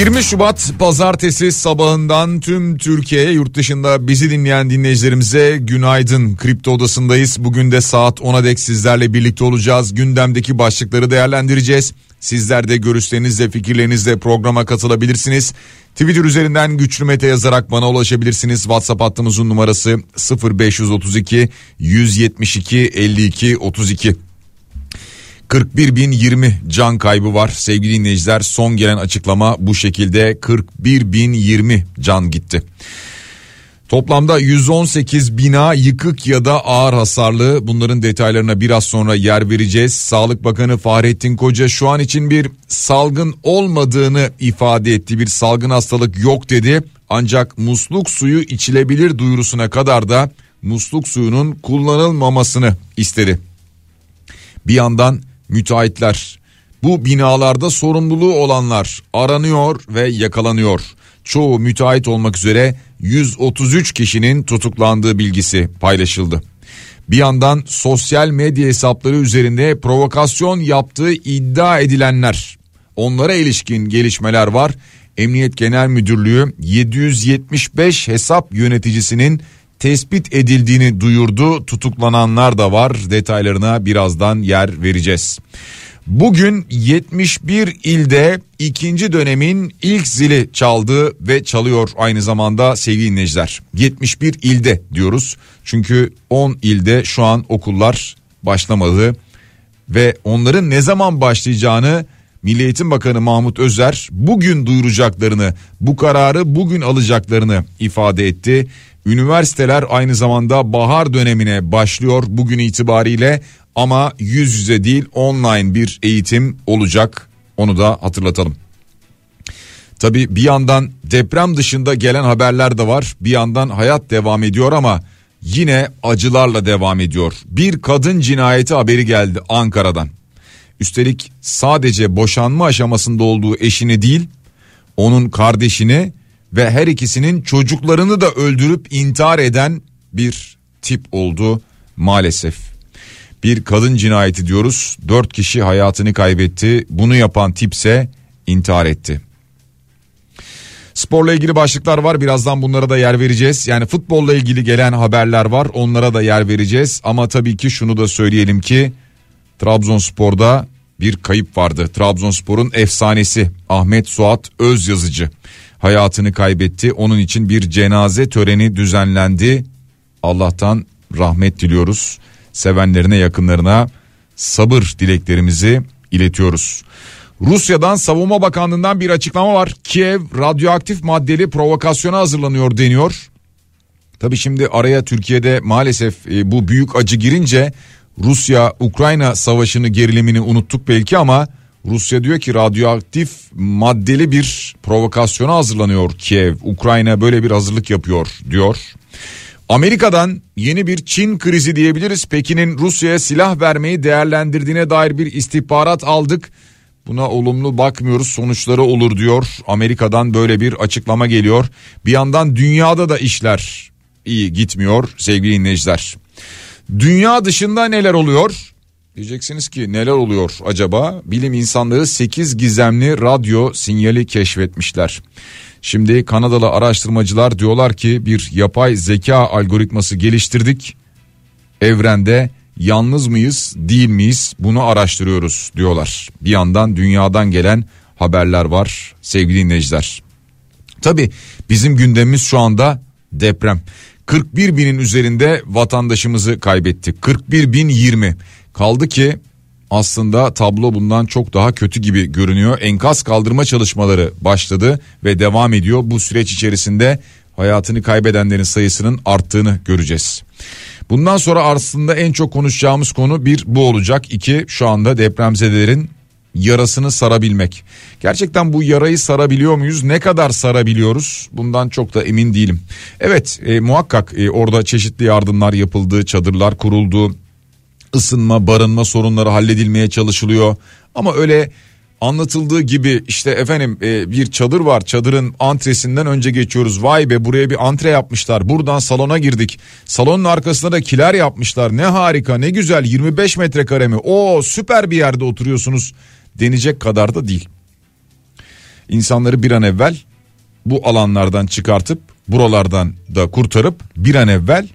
...20 Şubat pazartesi sabahından tüm Türkiye'ye yurt dışında bizi dinleyen dinleyicilerimize günaydın. Kripto odasındayız. Bugün de saat 10'a dek sizlerle birlikte olacağız. Gündemdeki başlıkları değerlendireceğiz. Sizler de görüşlerinizle fikirlerinizle programa katılabilirsiniz. Twitter üzerinden güçlü mete yazarak bana ulaşabilirsiniz. WhatsApp hattımızın numarası 0532 172 52 32. 41.020 can kaybı var sevgili dinleyiciler. Son gelen açıklama bu şekilde 41.020 can gitti. Toplamda 118 bina yıkık ya da ağır hasarlı. Bunların detaylarına biraz sonra yer vereceğiz. Sağlık Bakanı Fahrettin Koca şu an için bir salgın olmadığını ifade etti. Bir salgın hastalık yok dedi. Ancak musluk suyu içilebilir duyurusuna kadar da musluk suyunun kullanılmamasını istedi. Bir yandan müteahhitler bu binalarda sorumluluğu olanlar aranıyor ve yakalanıyor. Çoğu müteahhit olmak üzere 133 kişinin tutuklandığı bilgisi paylaşıldı. Bir yandan sosyal medya hesapları üzerinde provokasyon yaptığı iddia edilenler onlara ilişkin gelişmeler var. Emniyet Genel Müdürlüğü 775 hesap yöneticisinin tespit edildiğini duyurdu. Tutuklananlar da var. Detaylarına birazdan yer vereceğiz. Bugün 71 ilde ikinci dönemin ilk zili çaldı ve çalıyor aynı zamanda sevgili dinleyiciler. 71 ilde diyoruz çünkü 10 ilde şu an okullar başlamadı ve onların ne zaman başlayacağını Milli Eğitim Bakanı Mahmut Özer bugün duyuracaklarını, bu kararı bugün alacaklarını ifade etti. Üniversiteler aynı zamanda bahar dönemine başlıyor bugün itibariyle ama yüz yüze değil online bir eğitim olacak onu da hatırlatalım. Tabi bir yandan deprem dışında gelen haberler de var bir yandan hayat devam ediyor ama yine acılarla devam ediyor. Bir kadın cinayeti haberi geldi Ankara'dan. Üstelik sadece boşanma aşamasında olduğu eşini değil onun kardeşini ve her ikisinin çocuklarını da öldürüp intihar eden bir tip oldu maalesef. Bir kadın cinayeti diyoruz. Dört kişi hayatını kaybetti. Bunu yapan tipse intihar etti. Sporla ilgili başlıklar var. Birazdan bunlara da yer vereceğiz. Yani futbolla ilgili gelen haberler var. Onlara da yer vereceğiz. Ama tabii ki şunu da söyleyelim ki Trabzonspor'da bir kayıp vardı. Trabzonspor'un efsanesi Ahmet Suat Özyazıcı hayatını kaybetti. Onun için bir cenaze töreni düzenlendi. Allah'tan rahmet diliyoruz. Sevenlerine yakınlarına sabır dileklerimizi iletiyoruz. Rusya'dan Savunma Bakanlığı'ndan bir açıklama var. Kiev radyoaktif maddeli provokasyona hazırlanıyor deniyor. Tabi şimdi araya Türkiye'de maalesef e, bu büyük acı girince Rusya-Ukrayna savaşını gerilimini unuttuk belki ama Rusya diyor ki radyoaktif maddeli bir provokasyona hazırlanıyor Kiev. Ukrayna böyle bir hazırlık yapıyor diyor. Amerika'dan yeni bir Çin krizi diyebiliriz. Pekin'in Rusya'ya silah vermeyi değerlendirdiğine dair bir istihbarat aldık. Buna olumlu bakmıyoruz sonuçları olur diyor. Amerika'dan böyle bir açıklama geliyor. Bir yandan dünyada da işler iyi gitmiyor sevgili dinleyiciler. Dünya dışında neler oluyor? Diyeceksiniz ki neler oluyor acaba? Bilim insanları 8 gizemli radyo sinyali keşfetmişler. Şimdi Kanadalı araştırmacılar diyorlar ki bir yapay zeka algoritması geliştirdik. Evrende yalnız mıyız değil miyiz bunu araştırıyoruz diyorlar. Bir yandan dünyadan gelen haberler var sevgili dinleyiciler. Tabi bizim gündemimiz şu anda deprem. 41 binin üzerinde vatandaşımızı kaybettik. 41 bin 20. Kaldı ki aslında tablo bundan çok daha kötü gibi görünüyor. Enkaz kaldırma çalışmaları başladı ve devam ediyor. Bu süreç içerisinde hayatını kaybedenlerin sayısının arttığını göreceğiz. Bundan sonra aslında en çok konuşacağımız konu bir bu olacak. İki şu anda depremzedelerin yarasını sarabilmek. Gerçekten bu yarayı sarabiliyor muyuz? Ne kadar sarabiliyoruz? Bundan çok da emin değilim. Evet e, muhakkak e, orada çeşitli yardımlar yapıldı, çadırlar kuruldu, ısınma, barınma sorunları halledilmeye çalışılıyor. Ama öyle anlatıldığı gibi işte efendim e, bir çadır var. Çadırın antresinden önce geçiyoruz. Vay be buraya bir antre yapmışlar. Buradan salona girdik. Salonun arkasında da kiler yapmışlar. Ne harika ne güzel. 25 metrekare mi? O süper bir yerde oturuyorsunuz denecek kadar da değil. İnsanları bir an evvel bu alanlardan çıkartıp buralardan da kurtarıp bir an evvel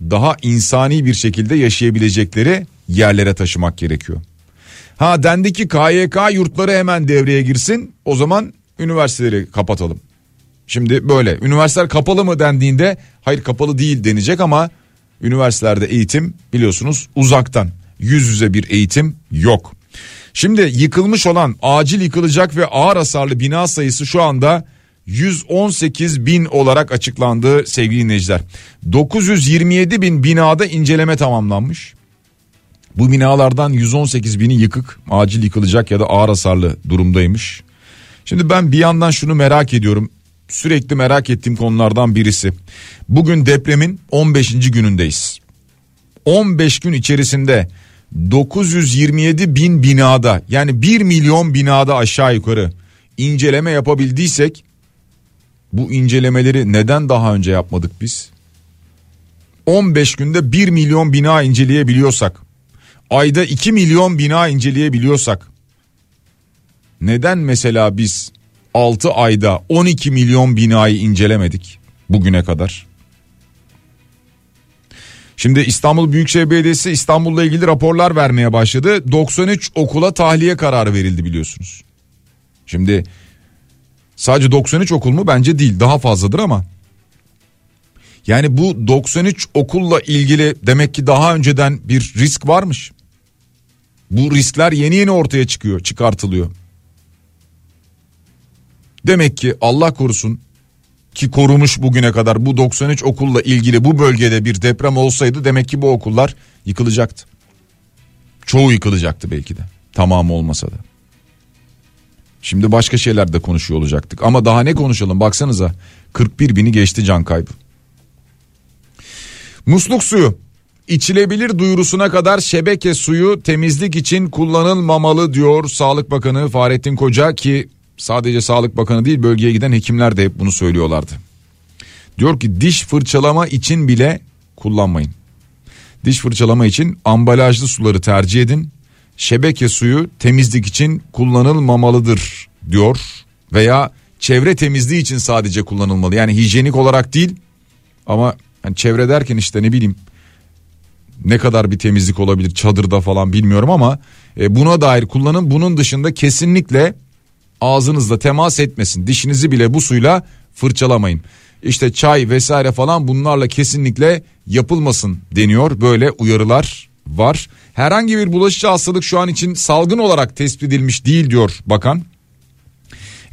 daha insani bir şekilde yaşayabilecekleri yerlere taşımak gerekiyor. Ha dendi ki KYK yurtları hemen devreye girsin o zaman üniversiteleri kapatalım. Şimdi böyle üniversiteler kapalı mı dendiğinde hayır kapalı değil denecek ama üniversitelerde eğitim biliyorsunuz uzaktan yüz yüze bir eğitim yok. Şimdi yıkılmış olan acil yıkılacak ve ağır hasarlı bina sayısı şu anda 118 bin olarak açıklandı sevgili dinleyiciler. 927 bin binada inceleme tamamlanmış. Bu binalardan 118 bini yıkık, acil yıkılacak ya da ağır hasarlı durumdaymış. Şimdi ben bir yandan şunu merak ediyorum. Sürekli merak ettiğim konulardan birisi. Bugün depremin 15. günündeyiz. 15 gün içerisinde 927 bin binada yani 1 milyon binada aşağı yukarı inceleme yapabildiysek bu incelemeleri neden daha önce yapmadık biz? 15 günde 1 milyon bina inceleyebiliyorsak ayda 2 milyon bina inceleyebiliyorsak neden mesela biz 6 ayda 12 milyon binayı incelemedik bugüne kadar? Şimdi İstanbul Büyükşehir Belediyesi İstanbul'la ilgili raporlar vermeye başladı. 93 okula tahliye kararı verildi biliyorsunuz. Şimdi sadece 93 okul mu bence değil daha fazladır ama yani bu 93 okulla ilgili demek ki daha önceden bir risk varmış. Bu riskler yeni yeni ortaya çıkıyor, çıkartılıyor. Demek ki Allah korusun ki korumuş bugüne kadar bu 93 okulla ilgili bu bölgede bir deprem olsaydı demek ki bu okullar yıkılacaktı. Çoğu yıkılacaktı belki de. Tamamı olmasa da. Şimdi başka şeyler de konuşuyor olacaktık. Ama daha ne konuşalım baksanıza 41 bini geçti can kaybı. Musluk suyu içilebilir duyurusuna kadar şebeke suyu temizlik için kullanılmamalı diyor Sağlık Bakanı Fahrettin Koca ki sadece Sağlık Bakanı değil bölgeye giden hekimler de hep bunu söylüyorlardı. Diyor ki diş fırçalama için bile kullanmayın. Diş fırçalama için ambalajlı suları tercih edin. Şebeke suyu temizlik için kullanılmamalıdır diyor veya çevre temizliği için sadece kullanılmalı. Yani hijyenik olarak değil ama yani çevre derken işte ne bileyim ne kadar bir temizlik olabilir çadırda falan bilmiyorum ama e, buna dair kullanın bunun dışında kesinlikle ağzınızla temas etmesin dişinizi bile bu suyla fırçalamayın. İşte çay vesaire falan bunlarla kesinlikle yapılmasın deniyor böyle uyarılar var. Herhangi bir bulaşıcı hastalık şu an için salgın olarak tespit edilmiş değil diyor bakan.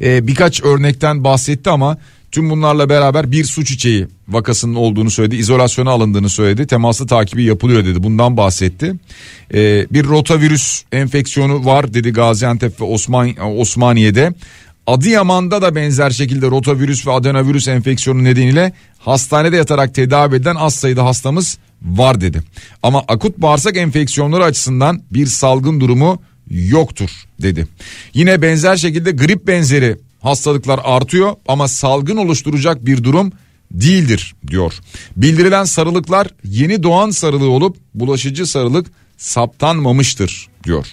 Ee, birkaç örnekten bahsetti ama Tüm bunlarla beraber bir su çiçeği vakasının olduğunu söyledi. İzolasyona alındığını söyledi. Temaslı takibi yapılıyor dedi. Bundan bahsetti. Ee, bir rotavirüs enfeksiyonu var dedi Gaziantep ve Osman, Osmaniye'de. Adıyaman'da da benzer şekilde rotavirüs ve adenovirüs enfeksiyonu nedeniyle hastanede yatarak tedavi edilen az sayıda hastamız var dedi. Ama akut bağırsak enfeksiyonları açısından bir salgın durumu yoktur dedi. Yine benzer şekilde grip benzeri hastalıklar artıyor ama salgın oluşturacak bir durum değildir diyor. Bildirilen sarılıklar yeni doğan sarılığı olup bulaşıcı sarılık saptanmamıştır diyor.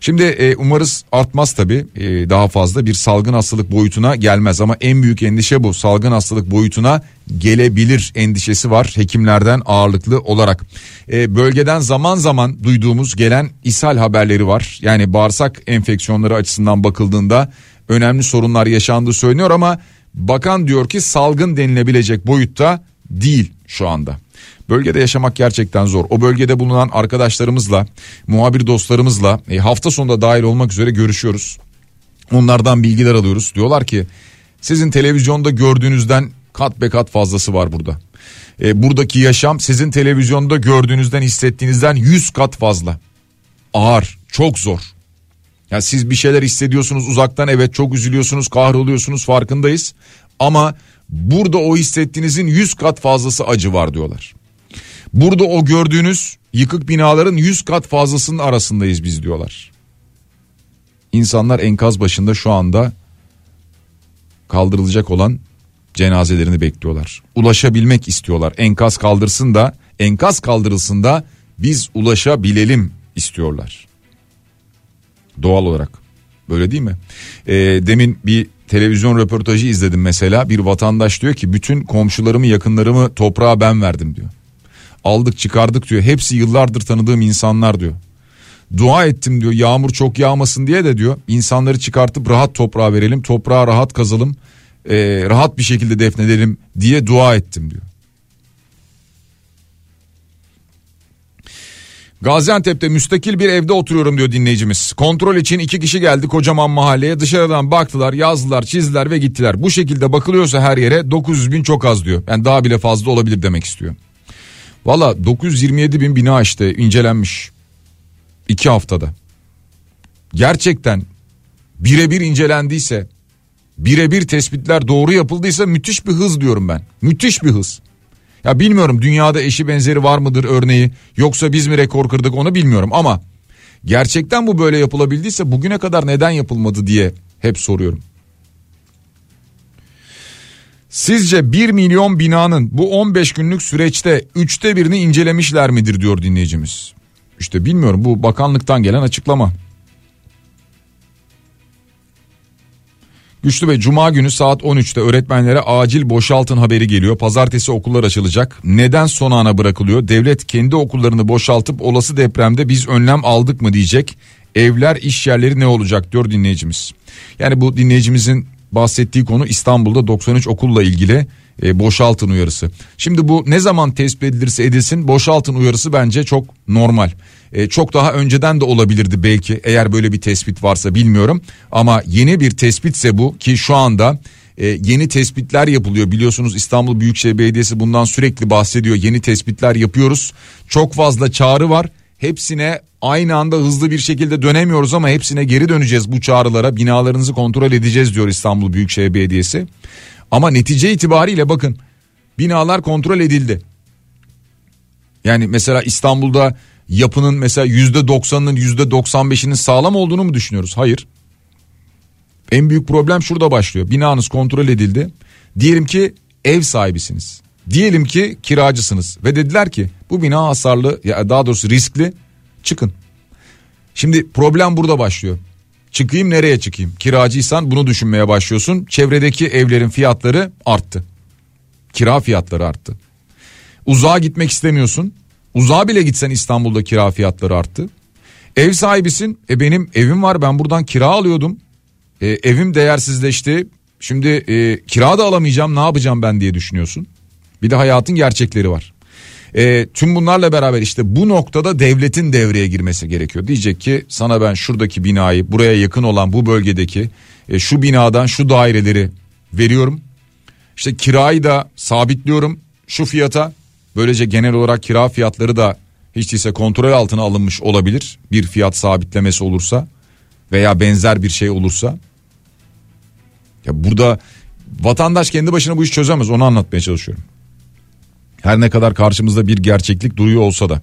Şimdi e, umarız artmaz tabi e, daha fazla bir salgın hastalık boyutuna gelmez ama en büyük endişe bu salgın hastalık boyutuna gelebilir endişesi var hekimlerden ağırlıklı olarak. E, bölgeden zaman zaman duyduğumuz gelen ishal haberleri var yani bağırsak enfeksiyonları açısından bakıldığında önemli sorunlar yaşandığı söyleniyor ama bakan diyor ki salgın denilebilecek boyutta değil şu anda. Bölgede yaşamak gerçekten zor. O bölgede bulunan arkadaşlarımızla, muhabir dostlarımızla e, hafta sonunda dahil olmak üzere görüşüyoruz. Onlardan bilgiler alıyoruz. Diyorlar ki sizin televizyonda gördüğünüzden kat be kat fazlası var burada. E, buradaki yaşam sizin televizyonda gördüğünüzden hissettiğinizden 100 kat fazla. Ağır, çok zor Ya siz bir şeyler hissediyorsunuz uzaktan evet çok üzülüyorsunuz kahroluyorsunuz farkındayız. Ama burada o hissettiğinizin 100 kat fazlası acı var diyorlar. Burada o gördüğünüz yıkık binaların 100 kat fazlasının arasındayız biz diyorlar. İnsanlar enkaz başında şu anda kaldırılacak olan cenazelerini bekliyorlar. Ulaşabilmek istiyorlar. Enkaz kaldırsın da enkaz kaldırılsın da biz ulaşabilelim istiyorlar. Doğal olarak. Böyle değil mi? E, demin bir televizyon röportajı izledim mesela. Bir vatandaş diyor ki bütün komşularımı yakınlarımı toprağa ben verdim diyor. Aldık çıkardık diyor. Hepsi yıllardır tanıdığım insanlar diyor. Dua ettim diyor yağmur çok yağmasın diye de diyor insanları çıkartıp rahat toprağa verelim toprağa rahat kazalım e, rahat bir şekilde defnedelim diye dua ettim diyor. Gaziantep'te müstakil bir evde oturuyorum diyor dinleyicimiz. Kontrol için iki kişi geldi kocaman mahalleye dışarıdan baktılar yazdılar çizdiler ve gittiler. Bu şekilde bakılıyorsa her yere 900 bin çok az diyor. Yani daha bile fazla olabilir demek istiyor. Valla 927 bin bina işte incelenmiş. iki haftada. Gerçekten birebir incelendiyse birebir tespitler doğru yapıldıysa müthiş bir hız diyorum ben. Müthiş bir hız. Ya bilmiyorum dünyada eşi benzeri var mıdır örneği yoksa biz mi rekor kırdık onu bilmiyorum ama gerçekten bu böyle yapılabildiyse bugüne kadar neden yapılmadı diye hep soruyorum. Sizce 1 milyon binanın bu 15 günlük süreçte üçte birini incelemişler midir diyor dinleyicimiz. İşte bilmiyorum bu bakanlıktan gelen açıklama. Güçlü Bey Cuma günü saat 13'te öğretmenlere acil boşaltın haberi geliyor. Pazartesi okullar açılacak. Neden son ana bırakılıyor? Devlet kendi okullarını boşaltıp olası depremde biz önlem aldık mı diyecek. Evler iş yerleri ne olacak diyor dinleyicimiz. Yani bu dinleyicimizin bahsettiği konu İstanbul'da 93 okulla ilgili e, boşaltın uyarısı. Şimdi bu ne zaman tespit edilirse edilsin boşaltın uyarısı bence çok normal. E, çok daha önceden de olabilirdi belki eğer böyle bir tespit varsa bilmiyorum. Ama yeni bir tespitse bu ki şu anda e, yeni tespitler yapılıyor. Biliyorsunuz İstanbul Büyükşehir Belediyesi bundan sürekli bahsediyor. Yeni tespitler yapıyoruz. Çok fazla çağrı var. Hepsine aynı anda hızlı bir şekilde dönemiyoruz ama hepsine geri döneceğiz bu çağrılara. Binalarınızı kontrol edeceğiz diyor İstanbul Büyükşehir Belediyesi. Ama netice itibariyle bakın binalar kontrol edildi. Yani mesela İstanbul'da yapının mesela yüzde doksanının yüzde doksan beşinin sağlam olduğunu mu düşünüyoruz? Hayır. En büyük problem şurada başlıyor. Binanız kontrol edildi. Diyelim ki ev sahibisiniz. Diyelim ki kiracısınız ve dediler ki bu bina hasarlı ya daha doğrusu riskli çıkın. Şimdi problem burada başlıyor. Çıkayım nereye çıkayım? Kiracıysan bunu düşünmeye başlıyorsun. Çevredeki evlerin fiyatları arttı. Kira fiyatları arttı. Uzağa gitmek istemiyorsun. Uzağa bile gitsen İstanbul'da kira fiyatları arttı. Ev sahibisin. E benim evim var ben buradan kira alıyordum. E, evim değersizleşti. Şimdi e, kira da alamayacağım ne yapacağım ben diye düşünüyorsun. Bir de hayatın gerçekleri var. E, tüm bunlarla beraber işte bu noktada devletin devreye girmesi gerekiyor. Diyecek ki sana ben şuradaki binayı buraya yakın olan bu bölgedeki e, şu binadan şu daireleri veriyorum. İşte kirayı da sabitliyorum şu fiyata. Böylece genel olarak kira fiyatları da hiç değilse kontrol altına alınmış olabilir. Bir fiyat sabitlemesi olursa veya benzer bir şey olursa. Ya burada vatandaş kendi başına bu işi çözemez onu anlatmaya çalışıyorum. Her ne kadar karşımızda bir gerçeklik duruyor olsa da.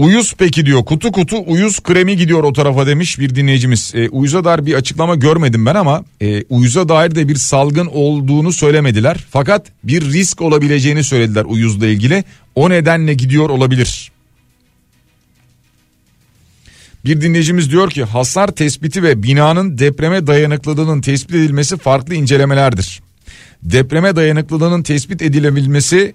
Uyuz peki diyor kutu kutu uyuz kremi gidiyor o tarafa demiş bir dinleyicimiz. E, uyuza dair bir açıklama görmedim ben ama e, uyuza dair de bir salgın olduğunu söylemediler. Fakat bir risk olabileceğini söylediler uyuzla ilgili. O nedenle gidiyor olabilir. Bir dinleyicimiz diyor ki hasar tespiti ve binanın depreme dayanıklılığının tespit edilmesi farklı incelemelerdir. Depreme dayanıklılığının tespit edilebilmesi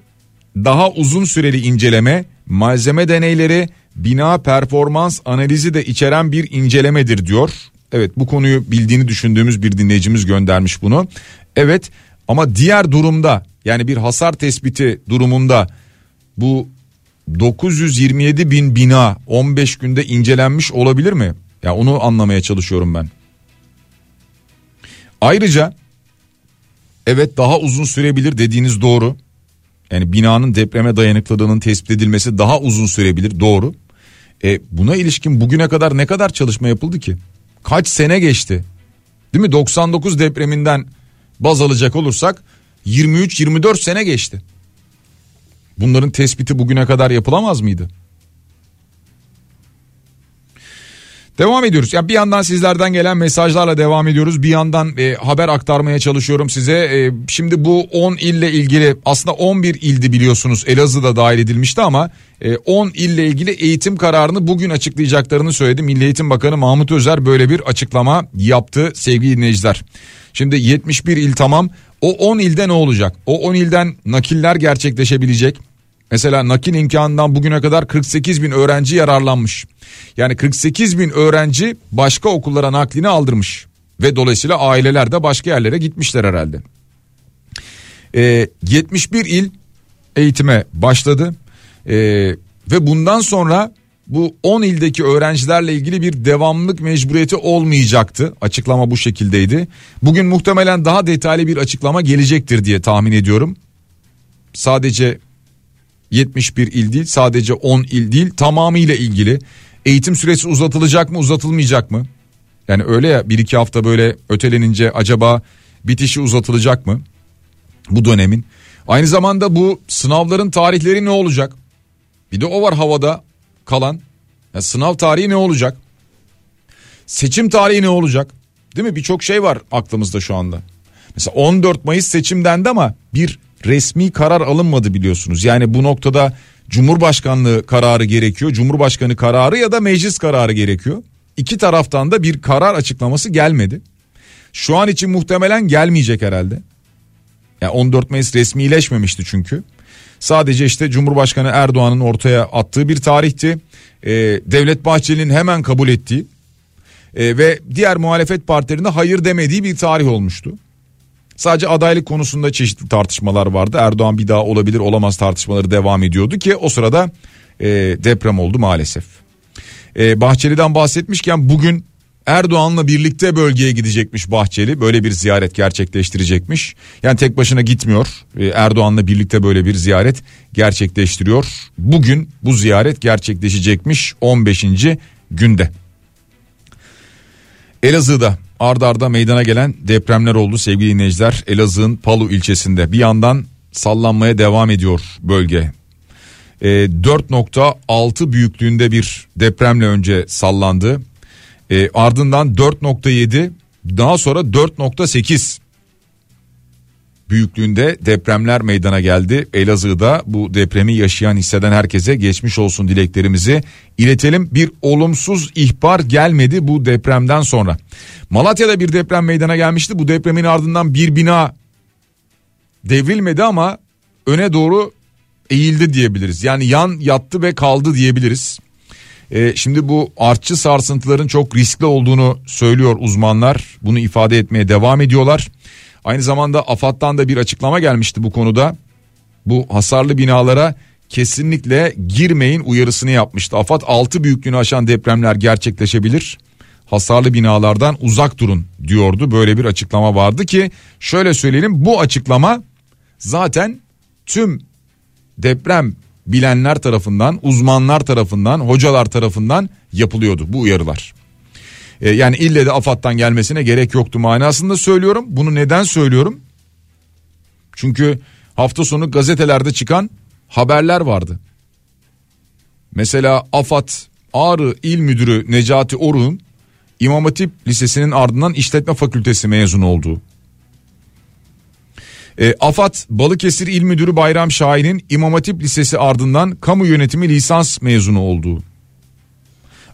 daha uzun süreli inceleme, malzeme deneyleri, bina performans analizi de içeren bir incelemedir diyor. Evet bu konuyu bildiğini düşündüğümüz bir dinleyicimiz göndermiş bunu. Evet ama diğer durumda yani bir hasar tespiti durumunda bu 927 bin bina 15 günde incelenmiş olabilir mi? Ya yani onu anlamaya çalışıyorum ben. Ayrıca evet daha uzun sürebilir dediğiniz doğru. Yani binanın depreme dayanıklılığının tespit edilmesi daha uzun sürebilir doğru. E buna ilişkin bugüne kadar ne kadar çalışma yapıldı ki? Kaç sene geçti? Değil mi? 99 depreminden baz alacak olursak 23-24 sene geçti. Bunların tespiti bugüne kadar yapılamaz mıydı? Devam ediyoruz. Ya bir yandan sizlerden gelen mesajlarla devam ediyoruz. Bir yandan e, haber aktarmaya çalışıyorum size. E, şimdi bu 10 ille ilgili aslında 11 ildi biliyorsunuz. Elazığ da dahil edilmişti ama e, 10 ille ilgili eğitim kararını bugün açıklayacaklarını söyledi. Milli Eğitim Bakanı Mahmut Özer böyle bir açıklama yaptı sevgili dinleyiciler. Şimdi 71 il tamam. O 10 ilde ne olacak? O 10 ilden nakiller gerçekleşebilecek. Mesela nakil imkanından bugüne kadar 48 bin öğrenci yararlanmış. Yani 48 bin öğrenci başka okullara naklini aldırmış. Ve dolayısıyla aileler de başka yerlere gitmişler herhalde. Ee, 71 il eğitime başladı. Ee, ve bundan sonra bu 10 ildeki öğrencilerle ilgili bir devamlılık mecburiyeti olmayacaktı. Açıklama bu şekildeydi. Bugün muhtemelen daha detaylı bir açıklama gelecektir diye tahmin ediyorum. Sadece 71 il değil sadece 10 il değil tamamıyla ilgili. Eğitim süresi uzatılacak mı uzatılmayacak mı? Yani öyle ya bir iki hafta böyle ötelenince acaba bitişi uzatılacak mı? Bu dönemin. Aynı zamanda bu sınavların tarihleri ne olacak? Bir de o var havada kalan. Ya sınav tarihi ne olacak? Seçim tarihi ne olacak? Değil mi? Birçok şey var aklımızda şu anda. Mesela 14 Mayıs seçim dendi ama bir resmi karar alınmadı biliyorsunuz. Yani bu noktada Cumhurbaşkanlığı kararı gerekiyor. Cumhurbaşkanı kararı ya da meclis kararı gerekiyor. İki taraftan da bir karar açıklaması gelmedi. Şu an için muhtemelen gelmeyecek herhalde. Yani 14 Mayıs resmileşmemişti çünkü. Sadece işte Cumhurbaşkanı Erdoğan'ın ortaya attığı bir tarihti. Ee, Devlet Bahçeli'nin hemen kabul ettiği e, ve diğer muhalefet partilerinde hayır demediği bir tarih olmuştu. Sadece adaylık konusunda çeşitli tartışmalar vardı. Erdoğan bir daha olabilir olamaz tartışmaları devam ediyordu ki o sırada e, deprem oldu maalesef. E, Bahçeli'den bahsetmişken bugün Erdoğan'la birlikte bölgeye gidecekmiş Bahçeli. Böyle bir ziyaret gerçekleştirecekmiş. Yani tek başına gitmiyor. E, Erdoğan'la birlikte böyle bir ziyaret gerçekleştiriyor. Bugün bu ziyaret gerçekleşecekmiş 15. günde. Elazığ'da ardarda arda meydana gelen depremler oldu sevgili dinleyiciler. Elazığ'ın Palu ilçesinde bir yandan sallanmaya devam ediyor bölge. E, 4.6 büyüklüğünde bir depremle önce sallandı. E, ardından 4.7 daha sonra 4.8 büyüklüğünde depremler meydana geldi. Elazığ'da bu depremi yaşayan hisseden herkese geçmiş olsun dileklerimizi iletelim. Bir olumsuz ihbar gelmedi bu depremden sonra. Malatya'da bir deprem meydana gelmişti. Bu depremin ardından bir bina devrilmedi ama öne doğru eğildi diyebiliriz. Yani yan yattı ve kaldı diyebiliriz. Ee, şimdi bu artçı sarsıntıların çok riskli olduğunu söylüyor uzmanlar. Bunu ifade etmeye devam ediyorlar. Aynı zamanda AFAD'dan da bir açıklama gelmişti bu konuda. Bu hasarlı binalara kesinlikle girmeyin uyarısını yapmıştı. AFAD 6 büyüklüğünü aşan depremler gerçekleşebilir. Hasarlı binalardan uzak durun diyordu. Böyle bir açıklama vardı ki şöyle söyleyelim bu açıklama zaten tüm deprem bilenler tarafından, uzmanlar tarafından, hocalar tarafından yapılıyordu bu uyarılar. E, yani ille de AFAD'dan gelmesine gerek yoktu manasında söylüyorum. Bunu neden söylüyorum? Çünkü hafta sonu gazetelerde çıkan haberler vardı. Mesela AFAD Ağrı İl Müdürü Necati Oruk'un İmam Hatip Lisesi'nin ardından İşletme Fakültesi mezunu olduğu. E, AFAD Balıkesir İl Müdürü Bayram Şahin'in İmam Hatip Lisesi ardından kamu yönetimi lisans mezunu olduğu.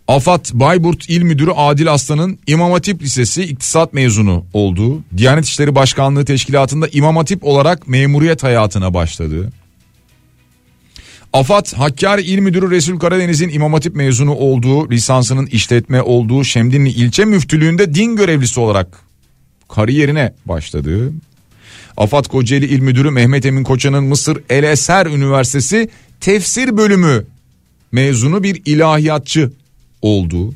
AFAD Bayburt İl Müdürü Adil Aslan'ın İmam Hatip Lisesi iktisat mezunu olduğu, Diyanet İşleri Başkanlığı Teşkilatı'nda İmam Hatip olarak memuriyet hayatına başladığı, AFAD Hakkari İl Müdürü Resul Karadeniz'in İmam Hatip mezunu olduğu, lisansının işletme olduğu Şemdinli ilçe müftülüğünde din görevlisi olarak kariyerine başladığı, AFAD Kocaeli İl Müdürü Mehmet Emin Koçan'ın Mısır El Eser Üniversitesi tefsir bölümü mezunu bir ilahiyatçı olduğu,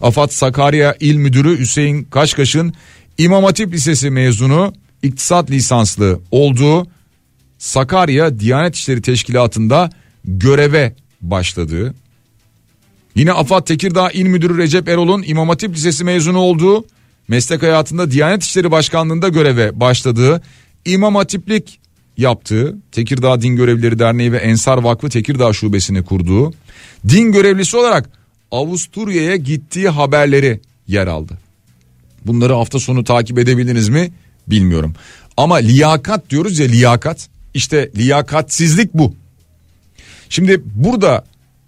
AFAD Sakarya İl Müdürü Hüseyin Kaşkaş'ın İmam Hatip Lisesi mezunu iktisat lisanslı olduğu Sakarya Diyanet İşleri Teşkilatı'nda göreve başladığı. Yine AFAD Tekirdağ İl Müdürü Recep Erol'un İmam Hatip Lisesi mezunu olduğu, meslek hayatında Diyanet İşleri Başkanlığı'nda göreve başladığı, İmam Hatiplik yaptığı, Tekirdağ Din Görevlileri Derneği ve Ensar Vakfı Tekirdağ Şubesini kurduğu, din görevlisi olarak Avusturya'ya gittiği haberleri yer aldı. Bunları hafta sonu takip edebildiniz mi bilmiyorum. Ama liyakat diyoruz ya liyakat. İşte liyakatsizlik bu. Şimdi burada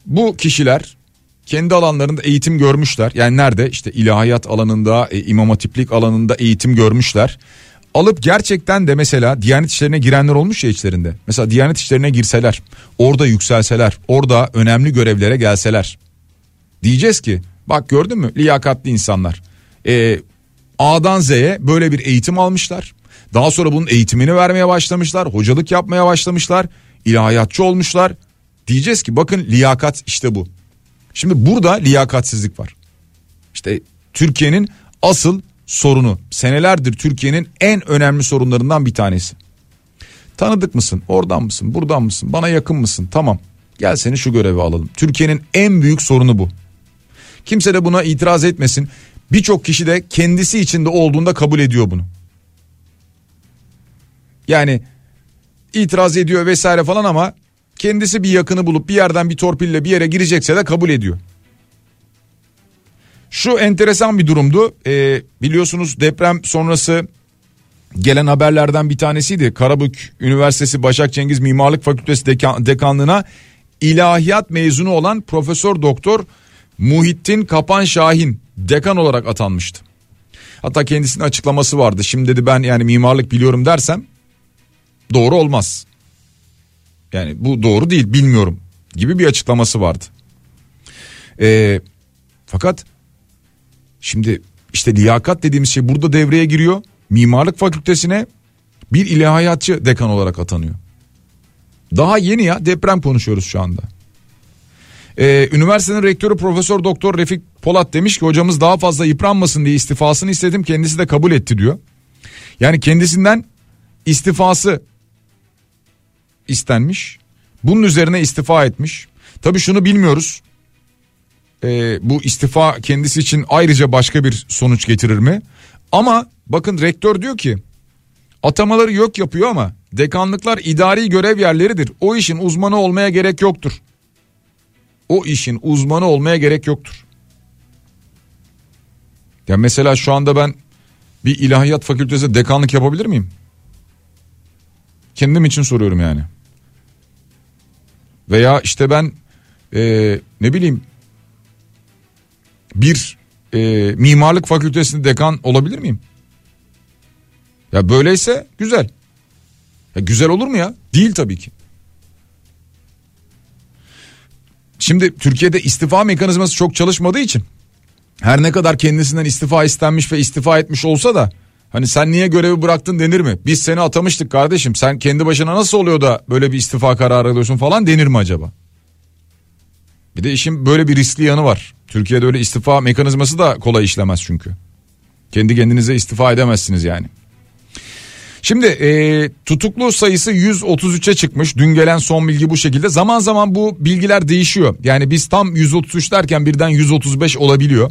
bu kişiler kendi alanlarında eğitim görmüşler. Yani nerede işte ilahiyat alanında, e, imam hatiplik alanında eğitim görmüşler. Alıp gerçekten de mesela Diyanet işlerine girenler olmuş ya içlerinde. Mesela Diyanet işlerine girseler, orada yükselseler, orada önemli görevlere gelseler. Diyeceğiz ki bak gördün mü liyakatli insanlar. E, A'dan Z'ye böyle bir eğitim almışlar. Daha sonra bunun eğitimini vermeye başlamışlar. Hocalık yapmaya başlamışlar. ilahiyatçı olmuşlar. Diyeceğiz ki bakın liyakat işte bu. Şimdi burada liyakatsizlik var. İşte Türkiye'nin asıl sorunu senelerdir Türkiye'nin en önemli sorunlarından bir tanesi. Tanıdık mısın? Oradan mısın? Buradan mısın? Bana yakın mısın? Tamam. Gel seni şu göreve alalım. Türkiye'nin en büyük sorunu bu. Kimse de buna itiraz etmesin. Birçok kişi de kendisi içinde olduğunda kabul ediyor bunu. Yani itiraz ediyor vesaire falan ama kendisi bir yakını bulup bir yerden bir torpille bir yere girecekse de kabul ediyor. Şu enteresan bir durumdu. Ee, biliyorsunuz deprem sonrası gelen haberlerden bir tanesiydi. Karabük Üniversitesi Başak Cengiz Mimarlık Fakültesi dekan, dekanlığına ilahiyat mezunu olan Profesör Doktor Muhittin Kapan Şahin dekan olarak atanmıştı. Hatta kendisinin açıklaması vardı. Şimdi dedi ben yani mimarlık biliyorum dersem doğru olmaz. Yani bu doğru değil bilmiyorum gibi bir açıklaması vardı. Ee, fakat şimdi işte liyakat dediğimiz şey burada devreye giriyor. Mimarlık fakültesine bir ilahiyatçı dekan olarak atanıyor. Daha yeni ya deprem konuşuyoruz şu anda. Ee, üniversitenin rektörü Profesör Doktor Refik Polat demiş ki hocamız daha fazla yıpranmasın diye istifasını istedim kendisi de kabul etti diyor. Yani kendisinden istifası istenmiş. Bunun üzerine istifa etmiş. Tabii şunu bilmiyoruz. Ee, bu istifa kendisi için ayrıca başka bir sonuç getirir mi? Ama bakın rektör diyor ki atamaları yok yapıyor ama dekanlıklar idari görev yerleridir. O işin uzmanı olmaya gerek yoktur. O işin uzmanı olmaya gerek yoktur. Ya mesela şu anda ben bir ilahiyat fakültesi dekanlık yapabilir miyim? Kendim için soruyorum yani. Veya işte ben e, ne bileyim bir e, mimarlık fakültesinde dekan olabilir miyim? Ya böyleyse güzel. Ya güzel olur mu ya? Değil tabii ki. Şimdi Türkiye'de istifa mekanizması çok çalışmadığı için her ne kadar kendisinden istifa istenmiş ve istifa etmiş olsa da hani sen niye görevi bıraktın denir mi? Biz seni atamıştık kardeşim sen kendi başına nasıl oluyor da böyle bir istifa kararı alıyorsun falan denir mi acaba? Bir de işin böyle bir riskli yanı var. Türkiye'de öyle istifa mekanizması da kolay işlemez çünkü. Kendi kendinize istifa edemezsiniz yani. Şimdi e, tutuklu sayısı 133'e çıkmış. Dün gelen son bilgi bu şekilde. Zaman zaman bu bilgiler değişiyor. Yani biz tam 133 derken birden 135 olabiliyor.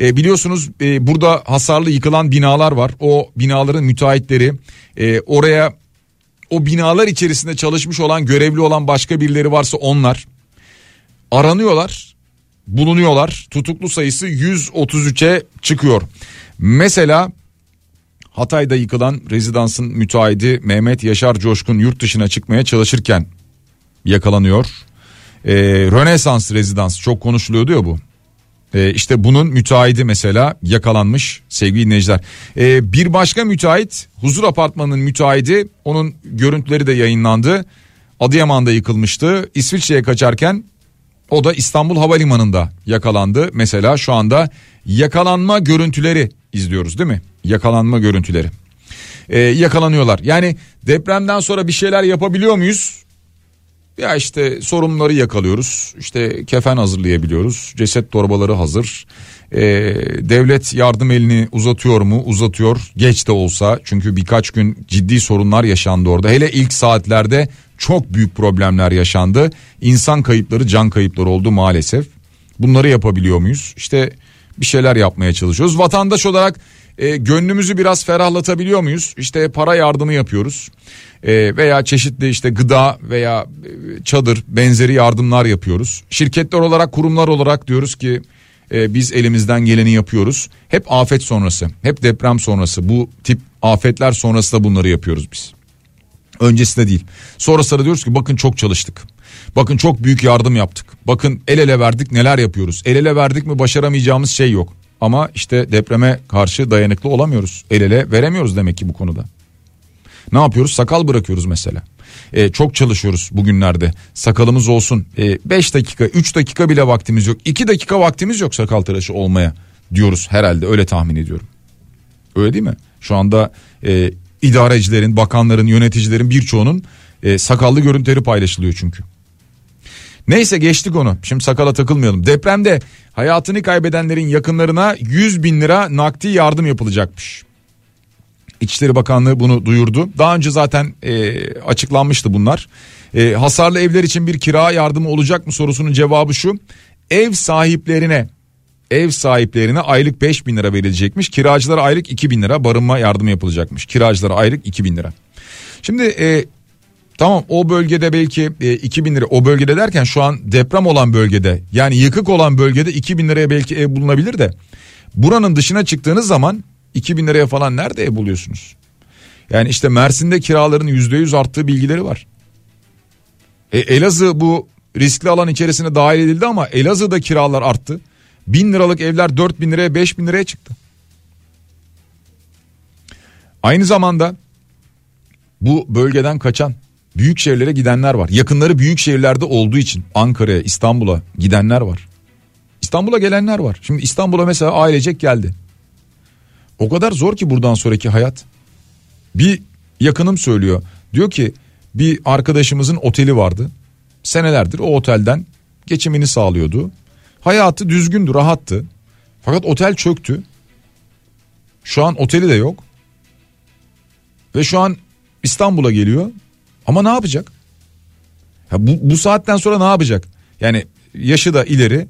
E, biliyorsunuz e, burada hasarlı yıkılan binalar var. O binaların müteahhitleri e, oraya o binalar içerisinde çalışmış olan görevli olan başka birileri varsa onlar aranıyorlar bulunuyorlar. Tutuklu sayısı 133'e çıkıyor. Mesela Hatay'da yıkılan rezidansın müteahhidi Mehmet Yaşar Coşkun yurt dışına çıkmaya çalışırken yakalanıyor. Ee, Rönesans rezidans çok konuşuluyordu ya bu. Ee, işte bunun müteahhidi mesela yakalanmış sevgili dinleyiciler. Ee, bir başka müteahhit huzur apartmanının müteahhidi onun görüntüleri de yayınlandı. Adıyaman'da yıkılmıştı. İsviçre'ye kaçarken o da İstanbul Havalimanı'nda yakalandı. Mesela şu anda yakalanma görüntüleri izliyoruz değil mi? Yakalanma görüntüleri. Ee, yakalanıyorlar. Yani depremden sonra bir şeyler yapabiliyor muyuz? Ya işte sorunları yakalıyoruz. İşte kefen hazırlayabiliyoruz. Ceset torbaları hazır. Ee, devlet yardım elini uzatıyor mu? Uzatıyor. Geç de olsa çünkü birkaç gün ciddi sorunlar yaşandı orada. Hele ilk saatlerde çok büyük problemler yaşandı. İnsan kayıpları, can kayıpları oldu maalesef. Bunları yapabiliyor muyuz? İşte bir şeyler yapmaya çalışıyoruz. Vatandaş olarak e, gönlümüzü biraz ferahlatabiliyor muyuz? İşte para yardımı yapıyoruz. E, veya çeşitli işte gıda veya e, çadır benzeri yardımlar yapıyoruz. Şirketler olarak kurumlar olarak diyoruz ki e, biz elimizden geleni yapıyoruz. Hep afet sonrası, hep deprem sonrası bu tip afetler sonrası da bunları yapıyoruz biz. Öncesinde değil. Sonrasında diyoruz ki bakın çok çalıştık. Bakın çok büyük yardım yaptık. Bakın el ele verdik neler yapıyoruz. El ele verdik mi başaramayacağımız şey yok. Ama işte depreme karşı dayanıklı olamıyoruz. El ele veremiyoruz demek ki bu konuda. Ne yapıyoruz? Sakal bırakıyoruz mesela. Ee, çok çalışıyoruz bugünlerde. Sakalımız olsun. 5 ee, dakika, 3 dakika bile vaktimiz yok. 2 dakika vaktimiz yok sakal tıraşı olmaya diyoruz herhalde. Öyle tahmin ediyorum. Öyle değil mi? Şu anda e, idarecilerin, bakanların, yöneticilerin birçoğunun e, sakallı görüntüleri paylaşılıyor çünkü. Neyse geçtik onu. Şimdi sakala takılmayalım. Depremde hayatını kaybedenlerin yakınlarına 100 bin lira nakdi yardım yapılacakmış. İçişleri Bakanlığı bunu duyurdu. Daha önce zaten e, açıklanmıştı bunlar. E, hasarlı evler için bir kira yardımı olacak mı sorusunun cevabı şu. Ev sahiplerine ev sahiplerine aylık 5 bin lira verilecekmiş. Kiracılara aylık 2 bin lira barınma yardımı yapılacakmış. Kiracılara aylık 2 bin lira. Şimdi e, tamam o bölgede belki e, 2 bin lira o bölgede derken şu an deprem olan bölgede yani yıkık olan bölgede 2 bin liraya belki ev bulunabilir de buranın dışına çıktığınız zaman 2 bin liraya falan nerede ev buluyorsunuz? Yani işte Mersin'de kiraların %100 arttığı bilgileri var. E, Elazığ bu riskli alan içerisine dahil edildi ama Elazığ'da kiralar arttı. Bin liralık evler dört bin liraya beş bin liraya çıktı. Aynı zamanda bu bölgeden kaçan büyük şehirlere gidenler var. Yakınları büyük şehirlerde olduğu için Ankara'ya, İstanbul'a gidenler var. İstanbul'a gelenler var. Şimdi İstanbul'a mesela ailecek geldi. O kadar zor ki buradan sonraki hayat. Bir yakınım söylüyor. Diyor ki bir arkadaşımızın oteli vardı. Senelerdir o otelden geçimini sağlıyordu. Hayatı düzgündü, rahattı. Fakat otel çöktü. Şu an oteli de yok. Ve şu an İstanbul'a geliyor. Ama ne yapacak? Ya bu, bu saatten sonra ne yapacak? Yani yaşı da ileri.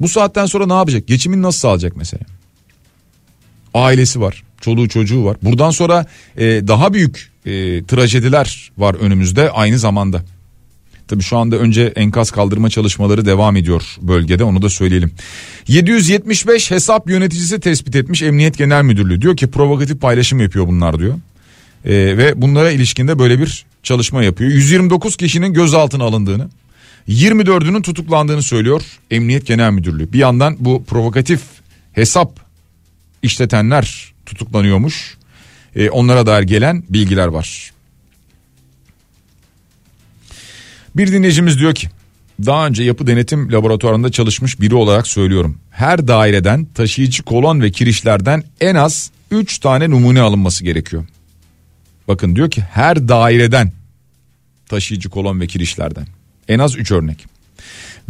Bu saatten sonra ne yapacak? Geçimini nasıl sağlayacak mesela? Ailesi var. Çoluğu çocuğu var. Buradan sonra e, daha büyük e, trajediler var önümüzde aynı zamanda. Tabii şu anda önce enkaz kaldırma çalışmaları devam ediyor bölgede onu da söyleyelim. 775 hesap yöneticisi tespit etmiş Emniyet Genel Müdürlüğü. Diyor ki provokatif paylaşım yapıyor bunlar diyor. Ee, ve bunlara ilişkinde böyle bir çalışma yapıyor. 129 kişinin gözaltına alındığını 24'ünün tutuklandığını söylüyor Emniyet Genel Müdürlüğü. Bir yandan bu provokatif hesap işletenler tutuklanıyormuş. Ee, onlara dair gelen bilgiler var. Bir dinleyicimiz diyor ki daha önce yapı denetim laboratuvarında çalışmış biri olarak söylüyorum. Her daireden taşıyıcı kolon ve kirişlerden en az 3 tane numune alınması gerekiyor. Bakın diyor ki her daireden taşıyıcı kolon ve kirişlerden en az 3 örnek.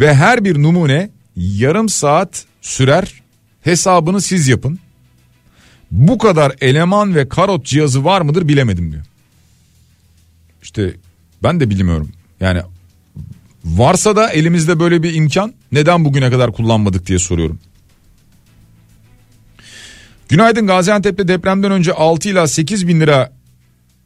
Ve her bir numune yarım saat sürer hesabını siz yapın. Bu kadar eleman ve karot cihazı var mıdır bilemedim diyor. İşte ben de bilmiyorum. Yani Varsa da elimizde böyle bir imkan neden bugüne kadar kullanmadık diye soruyorum. Günaydın Gaziantep'te depremden önce 6 ila 8 bin lira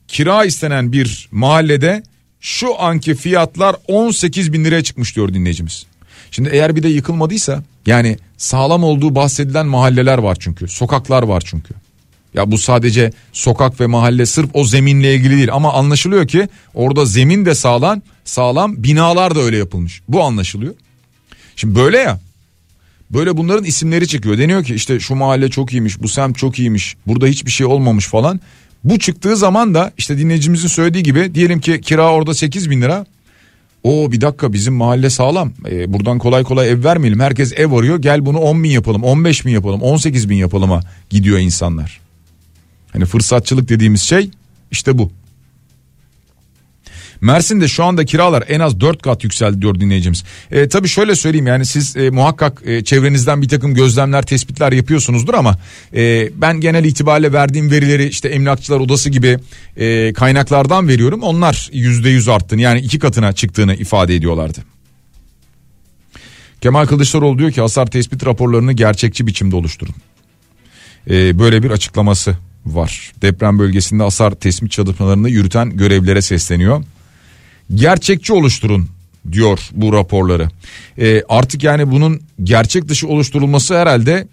kira istenen bir mahallede şu anki fiyatlar 18 bin liraya çıkmış diyor dinleyicimiz. Şimdi eğer bir de yıkılmadıysa yani sağlam olduğu bahsedilen mahalleler var çünkü sokaklar var çünkü. Ya bu sadece sokak ve mahalle sırf o zeminle ilgili değil ama anlaşılıyor ki orada zemin de sağlam, sağlam binalar da öyle yapılmış. Bu anlaşılıyor. Şimdi böyle ya. Böyle bunların isimleri çıkıyor. Deniyor ki işte şu mahalle çok iyiymiş, bu semt çok iyiymiş, burada hiçbir şey olmamış falan. Bu çıktığı zaman da işte dinleyicimizin söylediği gibi diyelim ki kira orada 8 bin lira. O bir dakika bizim mahalle sağlam. Ee, buradan kolay kolay ev vermeyelim. Herkes ev arıyor. Gel bunu 10 bin yapalım, 15 bin yapalım, 18 bin yapalıma gidiyor insanlar. Hani fırsatçılık dediğimiz şey işte bu. Mersin'de şu anda kiralar en az 4 kat yükseldi diyor dinleyicimiz. E, tabii şöyle söyleyeyim yani siz e, muhakkak e, çevrenizden bir takım gözlemler tespitler yapıyorsunuzdur ama e, ben genel itibariyle verdiğim verileri işte emlakçılar odası gibi e, kaynaklardan veriyorum. Onlar %100 arttığını yani iki katına çıktığını ifade ediyorlardı. Kemal Kılıçdaroğlu diyor ki hasar tespit raporlarını gerçekçi biçimde oluşturun. Ee, böyle bir açıklaması var. Deprem bölgesinde hasar tespit çalışmalarını yürüten görevlere sesleniyor. Gerçekçi oluşturun diyor bu raporları. Ee, artık yani bunun gerçek dışı oluşturulması herhalde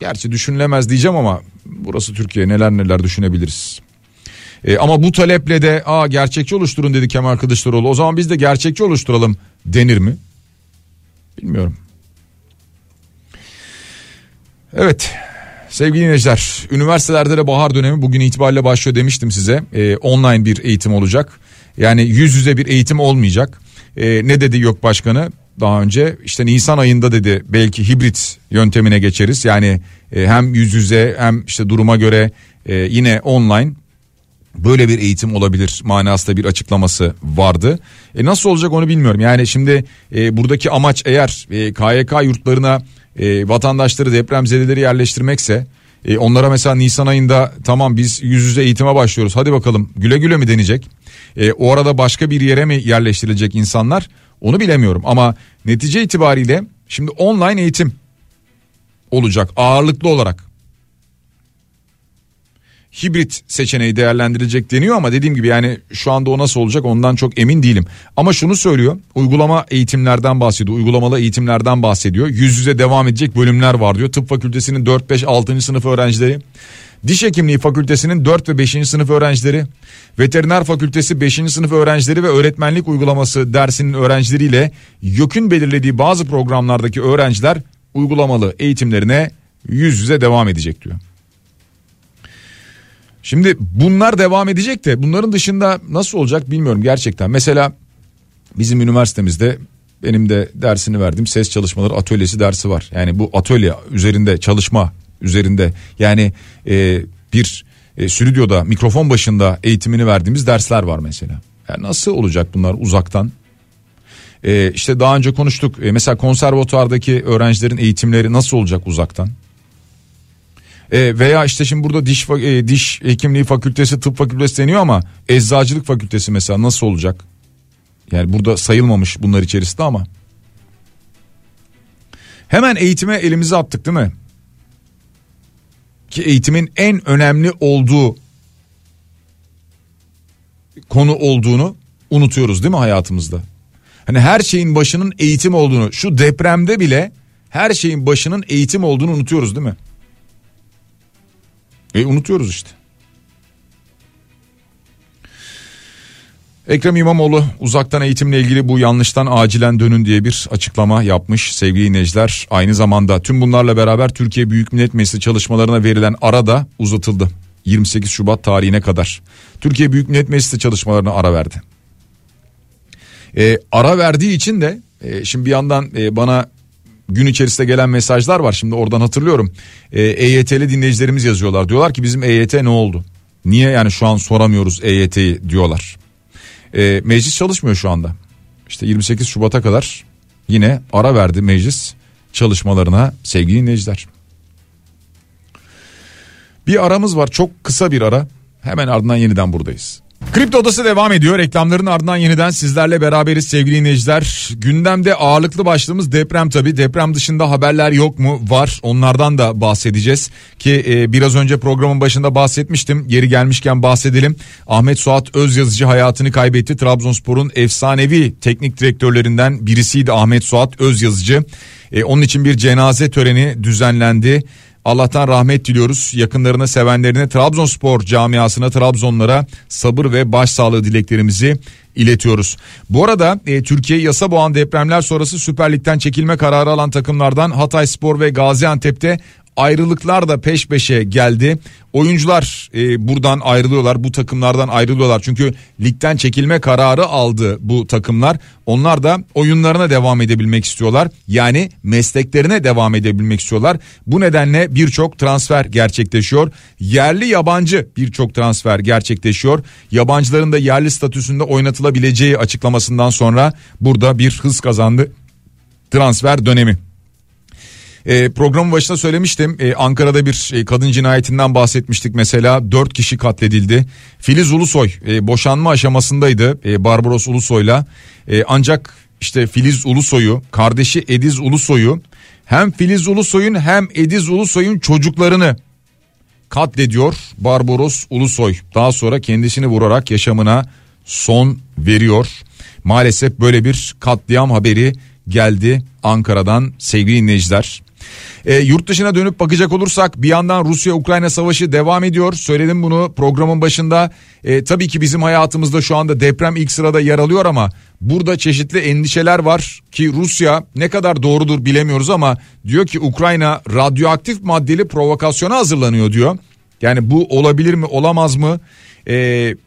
gerçi düşünülemez diyeceğim ama burası Türkiye neler neler düşünebiliriz. Ee, ama bu taleple de aa gerçekçi oluşturun dedi Kemal Kılıçdaroğlu. O zaman biz de gerçekçi oluşturalım denir mi? Bilmiyorum. Evet sevgili dinleyiciler üniversitelerde de bahar dönemi bugün itibariyle başlıyor demiştim size. Ee, online bir eğitim olacak. Yani yüz yüze bir eğitim olmayacak. Ee, ne dedi yok başkanı daha önce işte Nisan ayında dedi belki hibrit yöntemine geçeriz. Yani e, hem yüz yüze hem işte duruma göre e, yine online böyle bir eğitim olabilir manasında bir açıklaması vardı. E nasıl olacak onu bilmiyorum. Yani şimdi e, buradaki amaç eğer e, KYK yurtlarına e, vatandaşları depremzedeleri yerleştirmekse e, onlara mesela Nisan ayında tamam biz yüz yüze eğitime başlıyoruz hadi bakalım güle güle mi denecek? E, o arada başka bir yere mi yerleştirilecek insanlar? Onu bilemiyorum. Ama netice itibariyle şimdi online eğitim olacak ağırlıklı olarak. Hibrit seçeneği değerlendirilecek deniyor ama dediğim gibi yani şu anda o nasıl olacak ondan çok emin değilim. Ama şunu söylüyor uygulama eğitimlerden bahsediyor uygulamalı eğitimlerden bahsediyor. Yüz yüze devam edecek bölümler var diyor. Tıp fakültesinin 4 5 6. sınıf öğrencileri Diş hekimliği fakültesinin 4 ve 5. sınıf öğrencileri, veteriner fakültesi 5. sınıf öğrencileri ve öğretmenlik uygulaması dersinin öğrencileriyle YÖK'ün belirlediği bazı programlardaki öğrenciler uygulamalı eğitimlerine yüz yüze devam edecek diyor. Şimdi bunlar devam edecek de bunların dışında nasıl olacak bilmiyorum gerçekten. Mesela bizim üniversitemizde benim de dersini verdiğim ses çalışmaları atölyesi dersi var. Yani bu atölye üzerinde çalışma üzerinde yani e, bir e, stüdyoda mikrofon başında eğitimini verdiğimiz dersler var mesela. Yani nasıl olacak bunlar uzaktan? E, işte daha önce konuştuk e, mesela konservatuardaki öğrencilerin eğitimleri nasıl olacak uzaktan? E, veya işte şimdi burada diş e, diş hekimliği fakültesi tıp fakültesi deniyor ama eczacılık fakültesi mesela nasıl olacak? Yani burada sayılmamış bunlar içerisinde ama. Hemen eğitime elimizi attık değil mi? Ki eğitimin en önemli olduğu konu olduğunu unutuyoruz değil mi hayatımızda? Hani her şeyin başının eğitim olduğunu şu depremde bile her şeyin başının eğitim olduğunu unutuyoruz değil mi? E unutuyoruz işte. Ekrem İmamoğlu uzaktan eğitimle ilgili bu yanlıştan acilen dönün diye bir açıklama yapmış sevgili dinleyiciler. Aynı zamanda tüm bunlarla beraber Türkiye Büyük Millet Meclisi çalışmalarına verilen ara da uzatıldı. 28 Şubat tarihine kadar. Türkiye Büyük Millet Meclisi çalışmalarına ara verdi. E, ara verdiği için de e, şimdi bir yandan e, bana gün içerisinde gelen mesajlar var. Şimdi oradan hatırlıyorum. E, EYT'li dinleyicilerimiz yazıyorlar. Diyorlar ki bizim EYT ne oldu? Niye yani şu an soramıyoruz EYT'yi diyorlar. E, meclis çalışmıyor şu anda. İşte 28 Şubat'a kadar yine ara verdi meclis çalışmalarına sevgili dinleyiciler. Bir aramız var çok kısa bir ara. Hemen ardından yeniden buradayız. Kripto Odası devam ediyor. Reklamların ardından yeniden sizlerle beraberiz sevgili dinleyiciler. Gündemde ağırlıklı başlığımız deprem tabi. Deprem dışında haberler yok mu? Var. Onlardan da bahsedeceğiz. Ki e, biraz önce programın başında bahsetmiştim. Yeri gelmişken bahsedelim. Ahmet Suat Özyazıcı hayatını kaybetti. Trabzonspor'un efsanevi teknik direktörlerinden birisiydi Ahmet Suat Özyazıcı. E, onun için bir cenaze töreni düzenlendi. Allah'tan rahmet diliyoruz. Yakınlarına, sevenlerine, Trabzonspor camiasına, Trabzonlara sabır ve başsağlığı dileklerimizi iletiyoruz. Bu arada e, Türkiye yasa boğan depremler sonrası Süper Lig'den çekilme kararı alan takımlardan Hatay Spor ve Gaziantep'te ayrılıklar da peş peşe geldi. Oyuncular e, buradan ayrılıyorlar bu takımlardan ayrılıyorlar çünkü ligden çekilme kararı aldı bu takımlar. Onlar da oyunlarına devam edebilmek istiyorlar yani mesleklerine devam edebilmek istiyorlar. Bu nedenle birçok transfer gerçekleşiyor. Yerli yabancı birçok transfer gerçekleşiyor. Yabancıların da yerli statüsünde oynatılabileceği açıklamasından sonra burada bir hız kazandı transfer dönemi. E, programın başında söylemiştim e, Ankara'da bir e, kadın cinayetinden bahsetmiştik mesela dört kişi katledildi. Filiz Ulusoy e, boşanma aşamasındaydı e, Barbaros Ulusoy'la e, ancak işte Filiz Ulusoy'u, kardeşi Ediz Ulusoy'u hem Filiz Ulusoy'un hem Ediz Ulusoy'un çocuklarını katlediyor Barbaros Ulusoy. Daha sonra kendisini vurarak yaşamına son veriyor. Maalesef böyle bir katliam haberi geldi Ankara'dan sevgili dinleyiciler. E, yurt dışına dönüp bakacak olursak bir yandan Rusya-Ukrayna savaşı devam ediyor. Söyledim bunu programın başında. E, tabii ki bizim hayatımızda şu anda deprem ilk sırada yer alıyor ama burada çeşitli endişeler var ki Rusya ne kadar doğrudur bilemiyoruz ama diyor ki Ukrayna radyoaktif maddeli provokasyona hazırlanıyor diyor. Yani bu olabilir mi olamaz mı? E,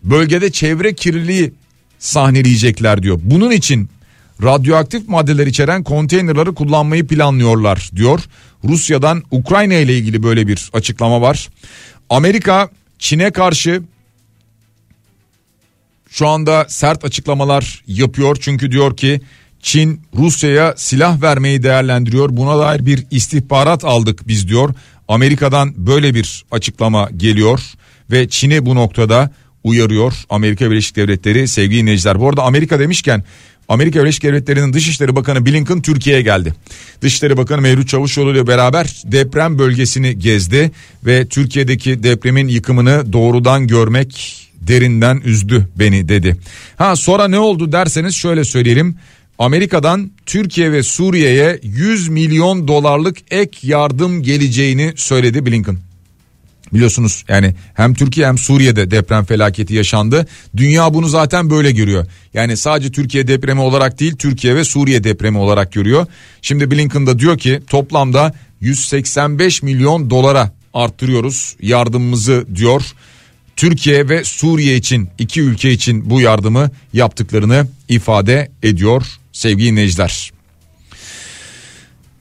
bölgede çevre kirliliği sahneleyecekler diyor. Bunun için radyoaktif maddeler içeren konteynerları kullanmayı planlıyorlar diyor. Rusya'dan Ukrayna ile ilgili böyle bir açıklama var. Amerika Çin'e karşı şu anda sert açıklamalar yapıyor çünkü diyor ki Çin Rusya'ya silah vermeyi değerlendiriyor. Buna dair bir istihbarat aldık biz diyor. Amerika'dan böyle bir açıklama geliyor ve Çin'i bu noktada uyarıyor Amerika Birleşik Devletleri sevgili dinleyiciler. Bu arada Amerika demişken Amerika Birleşik Devletleri'nin Dışişleri Bakanı Blinken Türkiye'ye geldi. Dışişleri Bakanı Mevlüt Çavuşoğlu ile beraber deprem bölgesini gezdi ve Türkiye'deki depremin yıkımını doğrudan görmek derinden üzdü beni dedi. Ha sonra ne oldu derseniz şöyle söyleyelim. Amerika'dan Türkiye ve Suriye'ye 100 milyon dolarlık ek yardım geleceğini söyledi Blinken. Biliyorsunuz yani hem Türkiye hem Suriye'de deprem felaketi yaşandı. Dünya bunu zaten böyle görüyor. Yani sadece Türkiye depremi olarak değil Türkiye ve Suriye depremi olarak görüyor. Şimdi Blinken da diyor ki toplamda 185 milyon dolara arttırıyoruz yardımımızı diyor. Türkiye ve Suriye için iki ülke için bu yardımı yaptıklarını ifade ediyor sevgili dinleyiciler.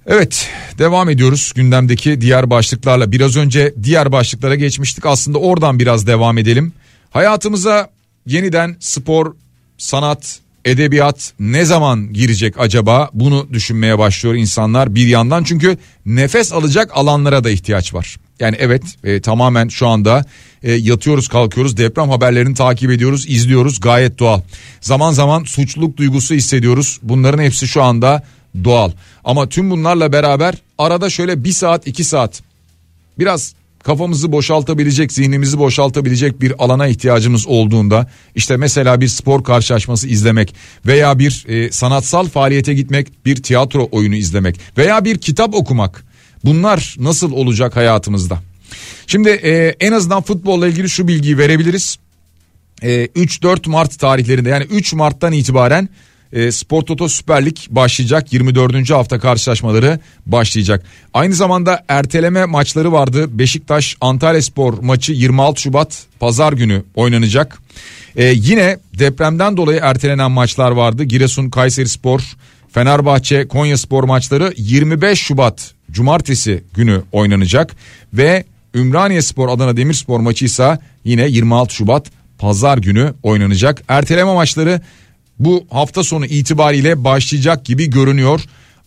Evet devam ediyoruz gündemdeki diğer başlıklarla. Biraz önce diğer başlıklara geçmiştik. Aslında oradan biraz devam edelim. Hayatımıza yeniden spor, sanat, edebiyat ne zaman girecek acaba? Bunu düşünmeye başlıyor insanlar bir yandan. Çünkü nefes alacak alanlara da ihtiyaç var. Yani evet e, tamamen şu anda e, yatıyoruz kalkıyoruz. Deprem haberlerini takip ediyoruz izliyoruz. Gayet doğal. Zaman zaman suçluluk duygusu hissediyoruz. Bunların hepsi şu anda doğal. Ama tüm bunlarla beraber arada şöyle bir saat iki saat biraz kafamızı boşaltabilecek zihnimizi boşaltabilecek bir alana ihtiyacımız olduğunda işte mesela bir spor karşılaşması izlemek veya bir e, sanatsal faaliyete gitmek bir tiyatro oyunu izlemek veya bir kitap okumak bunlar nasıl olacak hayatımızda? Şimdi e, en azından futbolla ilgili şu bilgiyi verebiliriz. E, 3-4 Mart tarihlerinde yani 3 Mart'tan itibaren e, Spor Toto Süper Lig başlayacak. 24. hafta karşılaşmaları başlayacak. Aynı zamanda erteleme maçları vardı. Beşiktaş Antalya Spor maçı 26 Şubat pazar günü oynanacak. E, yine depremden dolayı ertelenen maçlar vardı. Giresun Kayseri Spor, Fenerbahçe Konya Spor maçları 25 Şubat cumartesi günü oynanacak ve Ümraniye Spor Adana Demirspor maçı ise yine 26 Şubat pazar günü oynanacak. Erteleme maçları bu hafta sonu itibariyle başlayacak gibi görünüyor.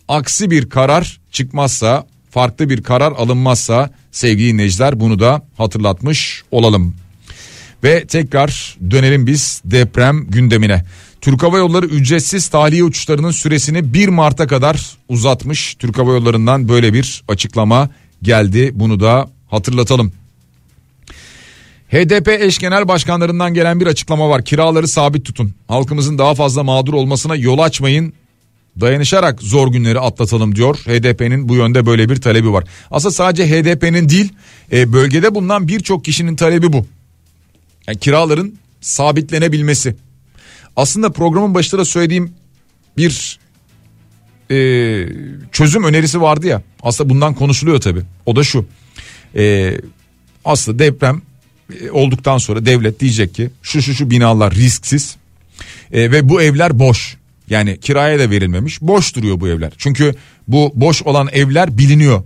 Aksi bir karar çıkmazsa farklı bir karar alınmazsa sevgili dinleyiciler bunu da hatırlatmış olalım. Ve tekrar dönelim biz deprem gündemine. Türk Hava Yolları ücretsiz tahliye uçuşlarının süresini 1 Mart'a kadar uzatmış. Türk Hava Yolları'ndan böyle bir açıklama geldi. Bunu da hatırlatalım. HDP eş genel başkanlarından gelen bir açıklama var. Kiraları sabit tutun. Halkımızın daha fazla mağdur olmasına yol açmayın. Dayanışarak zor günleri atlatalım diyor. HDP'nin bu yönde böyle bir talebi var. Aslında sadece HDP'nin değil e, bölgede bulunan birçok kişinin talebi bu. Yani kiraların sabitlenebilmesi. Aslında programın başında da söylediğim bir e, çözüm önerisi vardı ya. Aslında bundan konuşuluyor tabii. O da şu. E, aslında deprem olduktan sonra devlet diyecek ki şu şu şu binalar risksiz e, ve bu evler boş. Yani kiraya da verilmemiş boş duruyor bu evler. Çünkü bu boş olan evler biliniyor.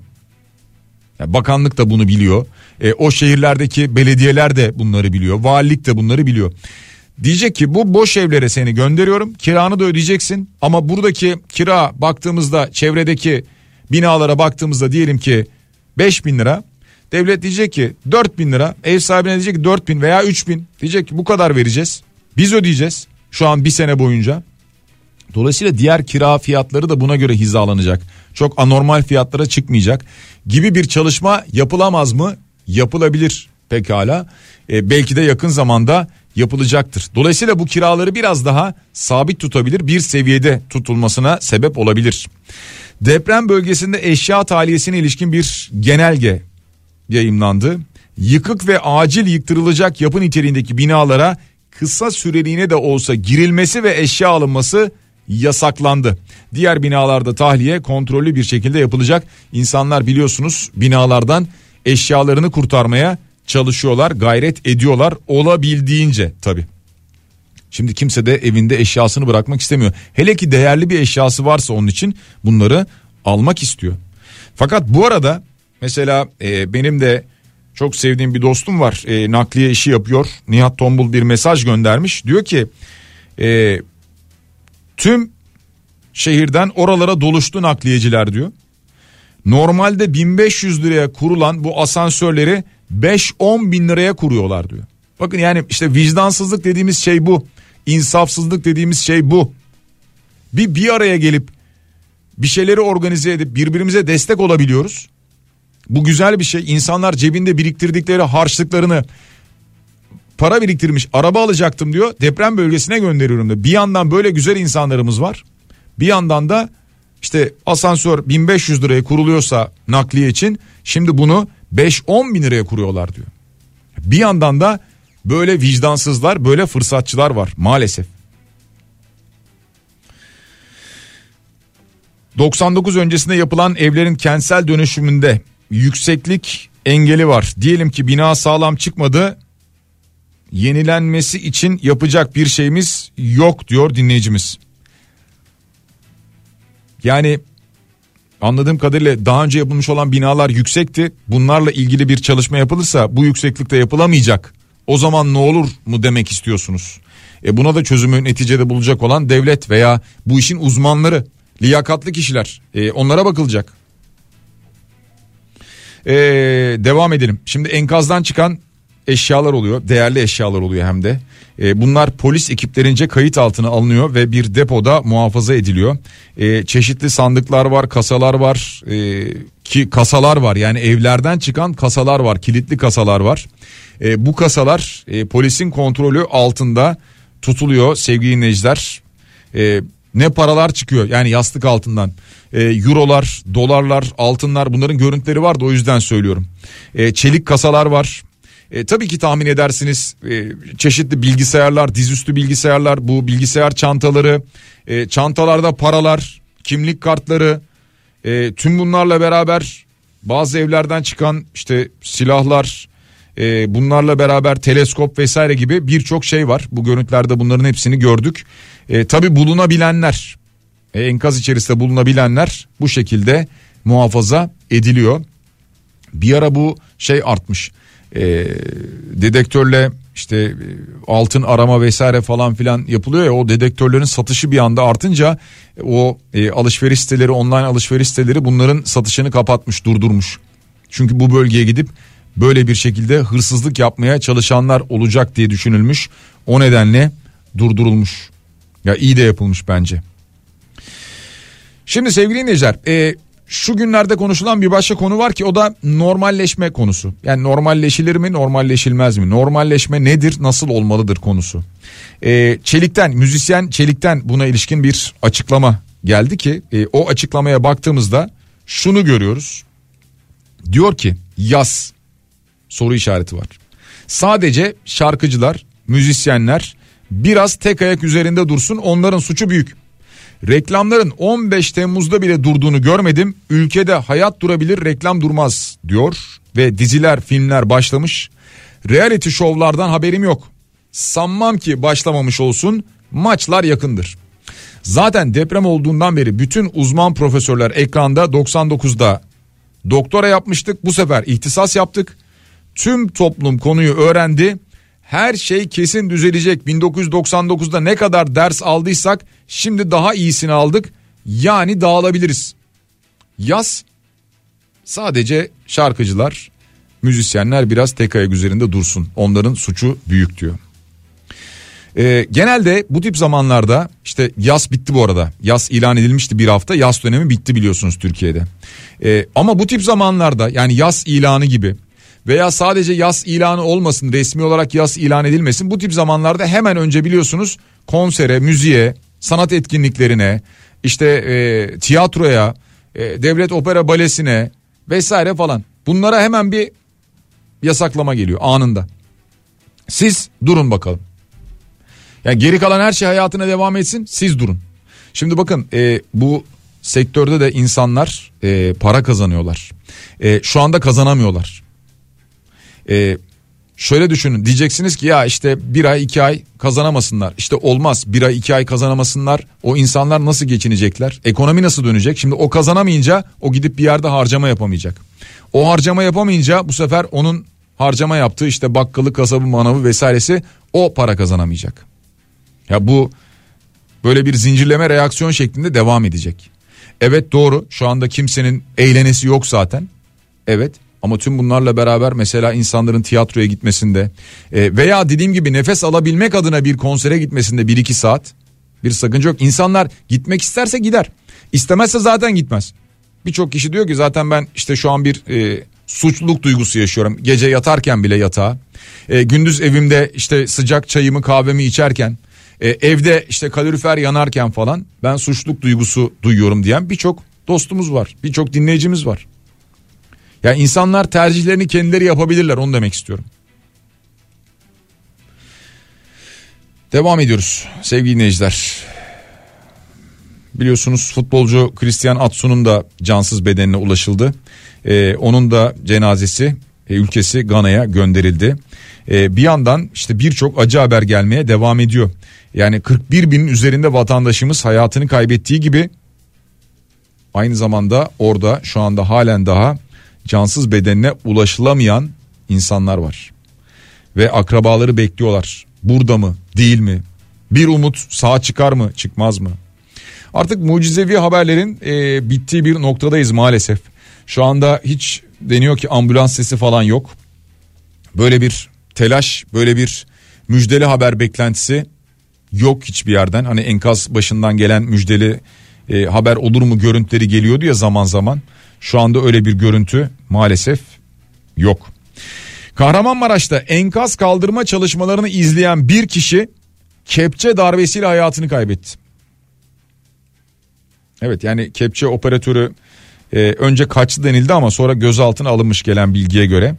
Yani bakanlık da bunu biliyor. E, o şehirlerdeki belediyeler de bunları biliyor. Valilik de bunları biliyor. Diyecek ki bu boş evlere seni gönderiyorum kiranı da ödeyeceksin ama buradaki kira baktığımızda çevredeki binalara baktığımızda diyelim ki 5 bin lira Devlet diyecek ki 4 bin lira ev sahibine diyecek ki 4 bin veya 3 bin diyecek ki bu kadar vereceğiz. Biz ödeyeceğiz şu an bir sene boyunca. Dolayısıyla diğer kira fiyatları da buna göre hizalanacak. Çok anormal fiyatlara çıkmayacak gibi bir çalışma yapılamaz mı? Yapılabilir pekala. E, belki de yakın zamanda yapılacaktır. Dolayısıyla bu kiraları biraz daha sabit tutabilir, bir seviyede tutulmasına sebep olabilir. Deprem bölgesinde eşya tahliyesine ilişkin bir genelge yayımlandı. Yıkık ve acil yıktırılacak yapı niteliğindeki binalara kısa süreliğine de olsa girilmesi ve eşya alınması yasaklandı. Diğer binalarda tahliye kontrollü bir şekilde yapılacak. İnsanlar biliyorsunuz binalardan eşyalarını kurtarmaya çalışıyorlar, gayret ediyorlar olabildiğince tabi. Şimdi kimse de evinde eşyasını bırakmak istemiyor. Hele ki değerli bir eşyası varsa onun için bunları almak istiyor. Fakat bu arada mesela e, benim de çok sevdiğim bir dostum var. E, nakliye işi yapıyor. Nihat Tombul bir mesaj göndermiş. Diyor ki e, tüm şehirden oralara doluştu nakliyeciler diyor. Normalde 1500 liraya kurulan bu asansörleri 5-10 bin liraya kuruyorlar diyor. Bakın yani işte vicdansızlık dediğimiz şey bu. İnsafsızlık dediğimiz şey bu. Bir bir araya gelip bir şeyleri organize edip birbirimize destek olabiliyoruz. Bu güzel bir şey. İnsanlar cebinde biriktirdikleri harçlıklarını para biriktirmiş araba alacaktım diyor deprem bölgesine gönderiyorum da. Bir yandan böyle güzel insanlarımız var. Bir yandan da işte asansör 1500 liraya kuruluyorsa nakliye için şimdi bunu 5-10 bin liraya kuruyorlar diyor. Bir yandan da böyle vicdansızlar böyle fırsatçılar var maalesef. 99 öncesinde yapılan evlerin kentsel dönüşümünde yükseklik engeli var. Diyelim ki bina sağlam çıkmadı. Yenilenmesi için yapacak bir şeyimiz yok diyor dinleyicimiz. Yani anladığım kadarıyla daha önce yapılmış olan binalar yüksekti. Bunlarla ilgili bir çalışma yapılırsa bu yükseklikte yapılamayacak. O zaman ne olur mu demek istiyorsunuz? E buna da çözümü neticede bulacak olan devlet veya bu işin uzmanları, liyakatlı kişiler. E onlara bakılacak. E, devam edelim. Şimdi enkazdan çıkan eşyalar oluyor. Değerli eşyalar oluyor hem de. E, bunlar polis ekiplerince kayıt altına alınıyor ve bir depoda muhafaza ediliyor. E, çeşitli sandıklar var, kasalar var. E, ki kasalar var yani evlerden çıkan kasalar var, kilitli kasalar var. E, bu kasalar e, polisin kontrolü altında tutuluyor sevgili dinleyiciler. E, ne paralar çıkıyor yani yastık altından. E, eurolar, dolarlar, altınlar bunların görüntüleri vardı o yüzden söylüyorum. E, çelik kasalar var e, tabii ki tahmin edersiniz e, çeşitli bilgisayarlar, dizüstü bilgisayarlar, bu bilgisayar çantaları, e, çantalarda paralar, kimlik kartları, e, tüm bunlarla beraber bazı evlerden çıkan işte silahlar, e, bunlarla beraber teleskop vesaire gibi birçok şey var. Bu görüntülerde bunların hepsini gördük. E, tabii bulunabilenler, enkaz içerisinde bulunabilenler bu şekilde muhafaza ediliyor. Bir ara bu şey artmış e, dedektörle işte e, altın arama vesaire falan filan yapılıyor ya o dedektörlerin satışı bir anda artınca o e, alışveriş siteleri online alışveriş siteleri bunların satışını kapatmış durdurmuş. Çünkü bu bölgeye gidip böyle bir şekilde hırsızlık yapmaya çalışanlar olacak diye düşünülmüş. O nedenle durdurulmuş. Ya iyi de yapılmış bence. Şimdi sevgili dinleyiciler e, şu günlerde konuşulan bir başka konu var ki o da normalleşme konusu. Yani normalleşilir mi normalleşilmez mi? Normalleşme nedir nasıl olmalıdır konusu. Ee, Çelik'ten müzisyen Çelik'ten buna ilişkin bir açıklama geldi ki e, o açıklamaya baktığımızda şunu görüyoruz. Diyor ki yaz soru işareti var. Sadece şarkıcılar, müzisyenler biraz tek ayak üzerinde dursun onların suçu büyük. Reklamların 15 Temmuz'da bile durduğunu görmedim. Ülkede hayat durabilir reklam durmaz diyor ve diziler filmler başlamış. Reality şovlardan haberim yok. Sanmam ki başlamamış olsun maçlar yakındır. Zaten deprem olduğundan beri bütün uzman profesörler ekranda 99'da doktora yapmıştık. Bu sefer ihtisas yaptık. Tüm toplum konuyu öğrendi her şey kesin düzelecek. 1999'da ne kadar ders aldıysak şimdi daha iyisini aldık. Yani dağılabiliriz. Yaz sadece şarkıcılar, müzisyenler biraz tek ayak üzerinde dursun. Onların suçu büyük diyor. Ee, genelde bu tip zamanlarda işte yaz bitti bu arada. Yaz ilan edilmişti bir hafta. Yaz dönemi bitti biliyorsunuz Türkiye'de. Ee, ama bu tip zamanlarda yani yaz ilanı gibi veya sadece yaz ilanı olmasın resmi olarak yaz ilan edilmesin. Bu tip zamanlarda hemen önce biliyorsunuz konsere, müziğe, sanat etkinliklerine, işte e, tiyatroya, e, devlet opera balesine vesaire falan. Bunlara hemen bir yasaklama geliyor anında. Siz durun bakalım. Yani geri kalan her şey hayatına devam etsin siz durun. Şimdi bakın e, bu sektörde de insanlar e, para kazanıyorlar. E, şu anda kazanamıyorlar. E, şöyle düşünün diyeceksiniz ki ya işte bir ay iki ay kazanamasınlar. İşte olmaz bir ay iki ay kazanamasınlar. O insanlar nasıl geçinecekler? Ekonomi nasıl dönecek? Şimdi o kazanamayınca o gidip bir yerde harcama yapamayacak. O harcama yapamayınca bu sefer onun harcama yaptığı işte bakkalı, kasabı, manavı vesairesi o para kazanamayacak. Ya bu böyle bir zincirleme reaksiyon şeklinde devam edecek. Evet doğru şu anda kimsenin eğlenesi yok zaten. Evet ama tüm bunlarla beraber mesela insanların tiyatroya gitmesinde e, veya dediğim gibi nefes alabilmek adına bir konsere gitmesinde 1-2 saat bir sakınca yok. İnsanlar gitmek isterse gider. İstemezse zaten gitmez. Birçok kişi diyor ki zaten ben işte şu an bir e, suçluluk duygusu yaşıyorum. Gece yatarken bile yatağa. E, gündüz evimde işte sıcak çayımı kahvemi içerken e, evde işte kalorifer yanarken falan ben suçluluk duygusu duyuyorum diyen birçok dostumuz var. Birçok dinleyicimiz var. Yani insanlar tercihlerini kendileri yapabilirler onu demek istiyorum. Devam ediyoruz sevgili dinleyiciler. Biliyorsunuz futbolcu Christian Atsu'nun da cansız bedenine ulaşıldı. Ee, onun da cenazesi e, ülkesi Gana'ya gönderildi. Ee, bir yandan işte birçok acı haber gelmeye devam ediyor. Yani 41 binin üzerinde vatandaşımız hayatını kaybettiği gibi aynı zamanda orada şu anda halen daha cansız bedenine ulaşılamayan insanlar var. Ve akrabaları bekliyorlar. Burada mı değil mi? Bir umut sağ çıkar mı çıkmaz mı? Artık mucizevi haberlerin e, bittiği bir noktadayız maalesef. Şu anda hiç deniyor ki ambulans sesi falan yok. Böyle bir telaş, böyle bir müjdeli haber beklentisi yok hiçbir yerden. Hani enkaz başından gelen müjdeli e, haber olur mu görüntüleri geliyordu ya zaman zaman. Şu anda öyle bir görüntü maalesef yok. Kahramanmaraş'ta enkaz kaldırma çalışmalarını izleyen bir kişi kepçe darbesiyle hayatını kaybetti. Evet yani kepçe operatörü e, önce kaçtı denildi ama sonra gözaltına alınmış gelen bilgiye göre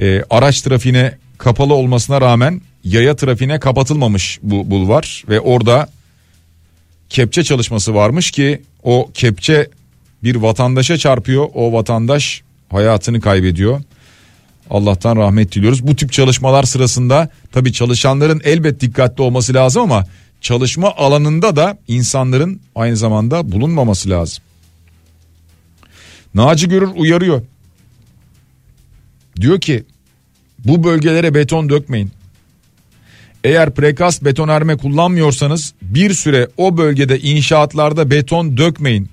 e, araç trafiğine kapalı olmasına rağmen yaya trafiğine kapatılmamış bu bulvar ve orada kepçe çalışması varmış ki o kepçe bir vatandaşa çarpıyor o vatandaş hayatını kaybediyor. Allah'tan rahmet diliyoruz. Bu tip çalışmalar sırasında tabii çalışanların elbet dikkatli olması lazım ama çalışma alanında da insanların aynı zamanda bulunmaması lazım. Naci Görür uyarıyor. Diyor ki bu bölgelere beton dökmeyin. Eğer prekast betonarme kullanmıyorsanız bir süre o bölgede inşaatlarda beton dökmeyin.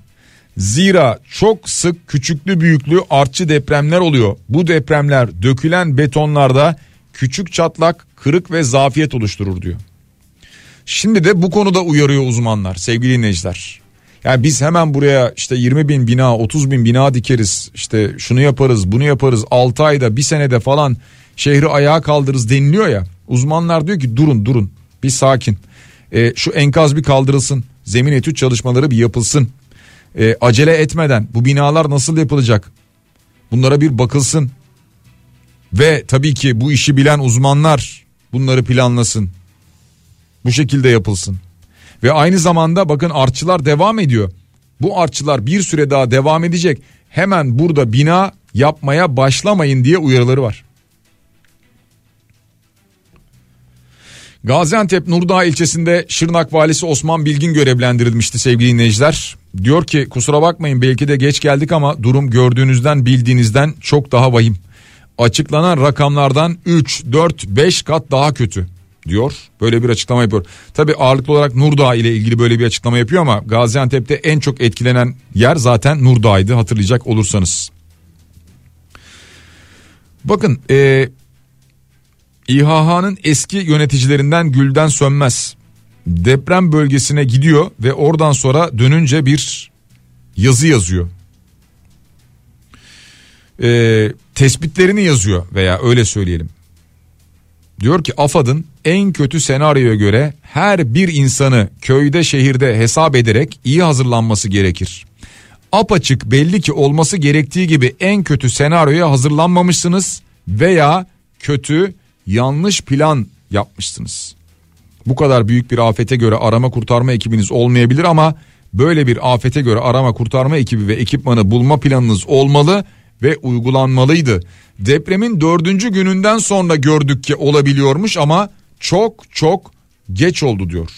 Zira çok sık küçüklü büyüklü artçı depremler oluyor. Bu depremler dökülen betonlarda küçük çatlak, kırık ve zafiyet oluşturur diyor. Şimdi de bu konuda uyarıyor uzmanlar sevgili dinleyiciler. Yani biz hemen buraya işte 20 bin bina 30 bin bina dikeriz işte şunu yaparız bunu yaparız 6 ayda bir senede falan şehri ayağa kaldırırız deniliyor ya. Uzmanlar diyor ki durun durun bir sakin e, şu enkaz bir kaldırılsın zemin etüt çalışmaları bir yapılsın e, acele etmeden bu binalar nasıl yapılacak? Bunlara bir bakılsın. Ve tabii ki bu işi bilen uzmanlar bunları planlasın. Bu şekilde yapılsın. Ve aynı zamanda bakın artçılar devam ediyor. Bu artçılar bir süre daha devam edecek. Hemen burada bina yapmaya başlamayın diye uyarıları var. Gaziantep Nurdağ ilçesinde Şırnak valisi Osman Bilgin görevlendirilmişti sevgili dinleyiciler. Diyor ki kusura bakmayın belki de geç geldik ama durum gördüğünüzden bildiğinizden çok daha vahim. Açıklanan rakamlardan 3, 4, 5 kat daha kötü diyor. Böyle bir açıklama yapıyor. Tabi ağırlıklı olarak Nurdağ ile ilgili böyle bir açıklama yapıyor ama Gaziantep'te en çok etkilenen yer zaten Nurdağ'ydı hatırlayacak olursanız. Bakın e, İHH'nın eski yöneticilerinden Gülden Sönmez deprem bölgesine gidiyor ve oradan sonra dönünce bir yazı yazıyor. Ee, tespitlerini yazıyor veya öyle söyleyelim. Diyor ki AFAD'ın en kötü senaryoya göre her bir insanı köyde şehirde hesap ederek iyi hazırlanması gerekir. Apaçık belli ki olması gerektiği gibi en kötü senaryoya hazırlanmamışsınız veya kötü yanlış plan yapmışsınız. Bu kadar büyük bir afete göre arama kurtarma ekibiniz olmayabilir ama böyle bir afete göre arama kurtarma ekibi ve ekipmanı bulma planınız olmalı ve uygulanmalıydı. Depremin dördüncü gününden sonra gördük ki olabiliyormuş ama çok çok geç oldu diyor.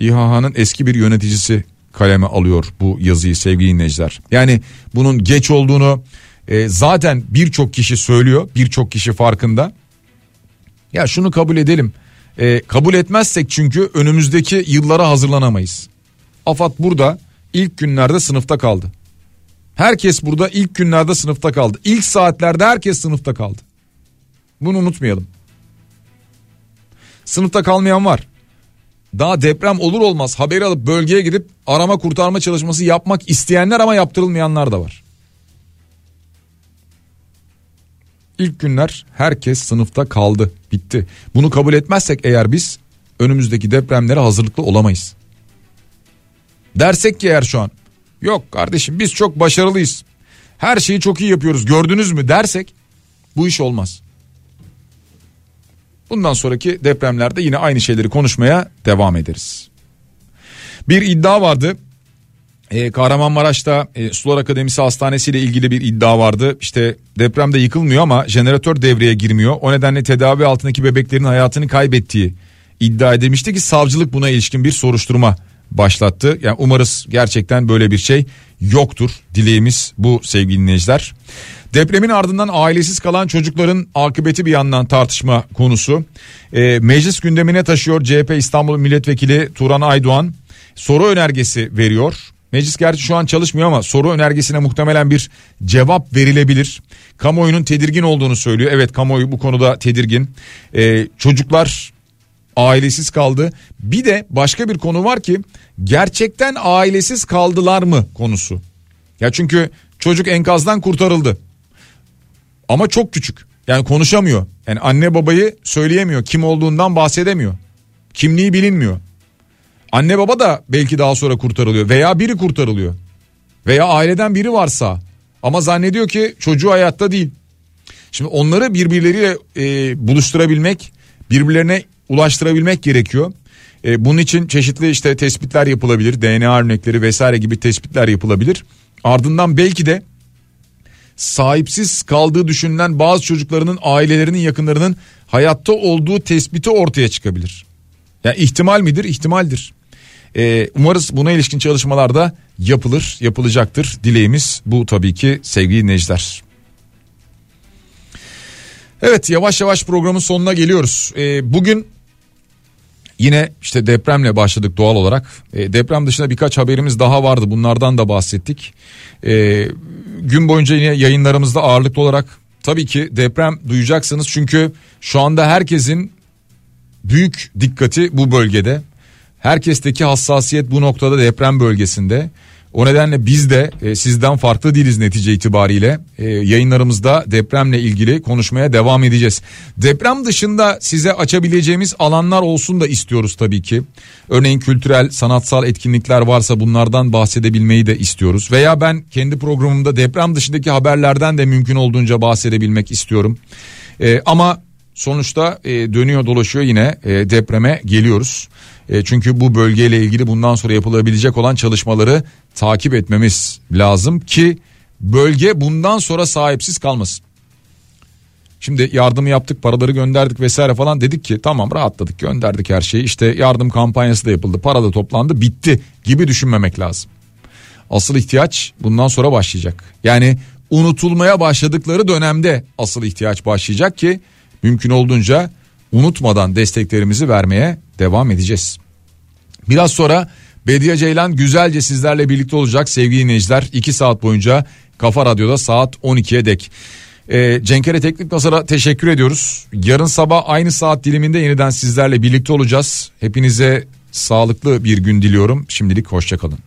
İHH'nın eski bir yöneticisi kaleme alıyor bu yazıyı sevgili dinleyiciler. Yani bunun geç olduğunu e, zaten birçok kişi söylüyor birçok kişi farkında. Ya şunu kabul edelim e, kabul etmezsek çünkü önümüzdeki yıllara hazırlanamayız. AFAD burada ilk günlerde sınıfta kaldı. Herkes burada ilk günlerde sınıfta kaldı. İlk saatlerde herkes sınıfta kaldı. Bunu unutmayalım. Sınıfta kalmayan var. Daha deprem olur olmaz haberi alıp bölgeye gidip arama kurtarma çalışması yapmak isteyenler ama yaptırılmayanlar da var. İlk günler herkes sınıfta kaldı, bitti. Bunu kabul etmezsek eğer biz önümüzdeki depremlere hazırlıklı olamayız. Dersek ki eğer şu an yok kardeşim biz çok başarılıyız. Her şeyi çok iyi yapıyoruz gördünüz mü dersek bu iş olmaz. Bundan sonraki depremlerde yine aynı şeyleri konuşmaya devam ederiz. Bir iddia vardı. Ee, Kahramanmaraş'ta e, Sular Akademisi Hastanesi ile ilgili bir iddia vardı. İşte depremde yıkılmıyor ama jeneratör devreye girmiyor. O nedenle tedavi altındaki bebeklerin hayatını kaybettiği iddia edilmişti ki savcılık buna ilişkin bir soruşturma başlattı. Yani umarız gerçekten böyle bir şey yoktur. Dileğimiz bu sevgili dinleyiciler. Depremin ardından ailesiz kalan çocukların akıbeti bir yandan tartışma konusu. E, meclis gündemine taşıyor CHP İstanbul Milletvekili Turan Aydoğan soru önergesi veriyor. Meclis gerçi şu an çalışmıyor ama soru önergesine muhtemelen bir cevap verilebilir. Kamuoyunun tedirgin olduğunu söylüyor. Evet kamuoyu bu konuda tedirgin. Ee, çocuklar ailesiz kaldı. Bir de başka bir konu var ki gerçekten ailesiz kaldılar mı konusu. Ya çünkü çocuk enkazdan kurtarıldı. Ama çok küçük. Yani konuşamıyor. Yani anne babayı söyleyemiyor. Kim olduğundan bahsedemiyor. Kimliği bilinmiyor. Anne baba da belki daha sonra kurtarılıyor veya biri kurtarılıyor. Veya aileden biri varsa ama zannediyor ki çocuğu hayatta değil. Şimdi onları birbirleriyle e, buluşturabilmek, birbirlerine ulaştırabilmek gerekiyor. E, bunun için çeşitli işte tespitler yapılabilir, DNA örnekleri vesaire gibi tespitler yapılabilir. Ardından belki de sahipsiz kaldığı düşünülen bazı çocuklarının ailelerinin yakınlarının hayatta olduğu tespiti ortaya çıkabilir. Yani ihtimal midir? İhtimaldir. Ee, umarız buna ilişkin çalışmalar da yapılır, yapılacaktır. Dileğimiz bu tabii ki sevgili dinleyiciler. Evet yavaş yavaş programın sonuna geliyoruz. Ee, bugün yine işte depremle başladık doğal olarak. Ee, deprem dışında birkaç haberimiz daha vardı bunlardan da bahsettik. Ee, gün boyunca yine yayınlarımızda ağırlıklı olarak tabii ki deprem duyacaksınız. Çünkü şu anda herkesin büyük dikkati bu bölgede. Herkesteki hassasiyet bu noktada deprem bölgesinde. O nedenle biz de e, sizden farklı değiliz netice itibariyle. E, yayınlarımızda depremle ilgili konuşmaya devam edeceğiz. Deprem dışında size açabileceğimiz alanlar olsun da istiyoruz tabii ki. Örneğin kültürel, sanatsal etkinlikler varsa bunlardan bahsedebilmeyi de istiyoruz. Veya ben kendi programımda deprem dışındaki haberlerden de mümkün olduğunca bahsedebilmek istiyorum. E, ama sonuçta e, dönüyor dolaşıyor yine e, depreme geliyoruz. E, çünkü bu bölgeyle ilgili bundan sonra yapılabilecek olan çalışmaları takip etmemiz lazım ki bölge bundan sonra sahipsiz kalmasın. Şimdi yardımı yaptık paraları gönderdik vesaire falan dedik ki tamam rahatladık gönderdik her şeyi işte yardım kampanyası da yapıldı para da toplandı bitti gibi düşünmemek lazım. Asıl ihtiyaç bundan sonra başlayacak. Yani unutulmaya başladıkları dönemde asıl ihtiyaç başlayacak ki mümkün olduğunca unutmadan desteklerimizi vermeye devam edeceğiz. Biraz sonra Bediye Ceylan güzelce sizlerle birlikte olacak sevgili dinleyiciler. 2 saat boyunca Kafa Radyo'da saat 12'ye dek. Ee, Cenkere Teknik Nazar'a teşekkür ediyoruz. Yarın sabah aynı saat diliminde yeniden sizlerle birlikte olacağız. Hepinize sağlıklı bir gün diliyorum. Şimdilik hoşçakalın.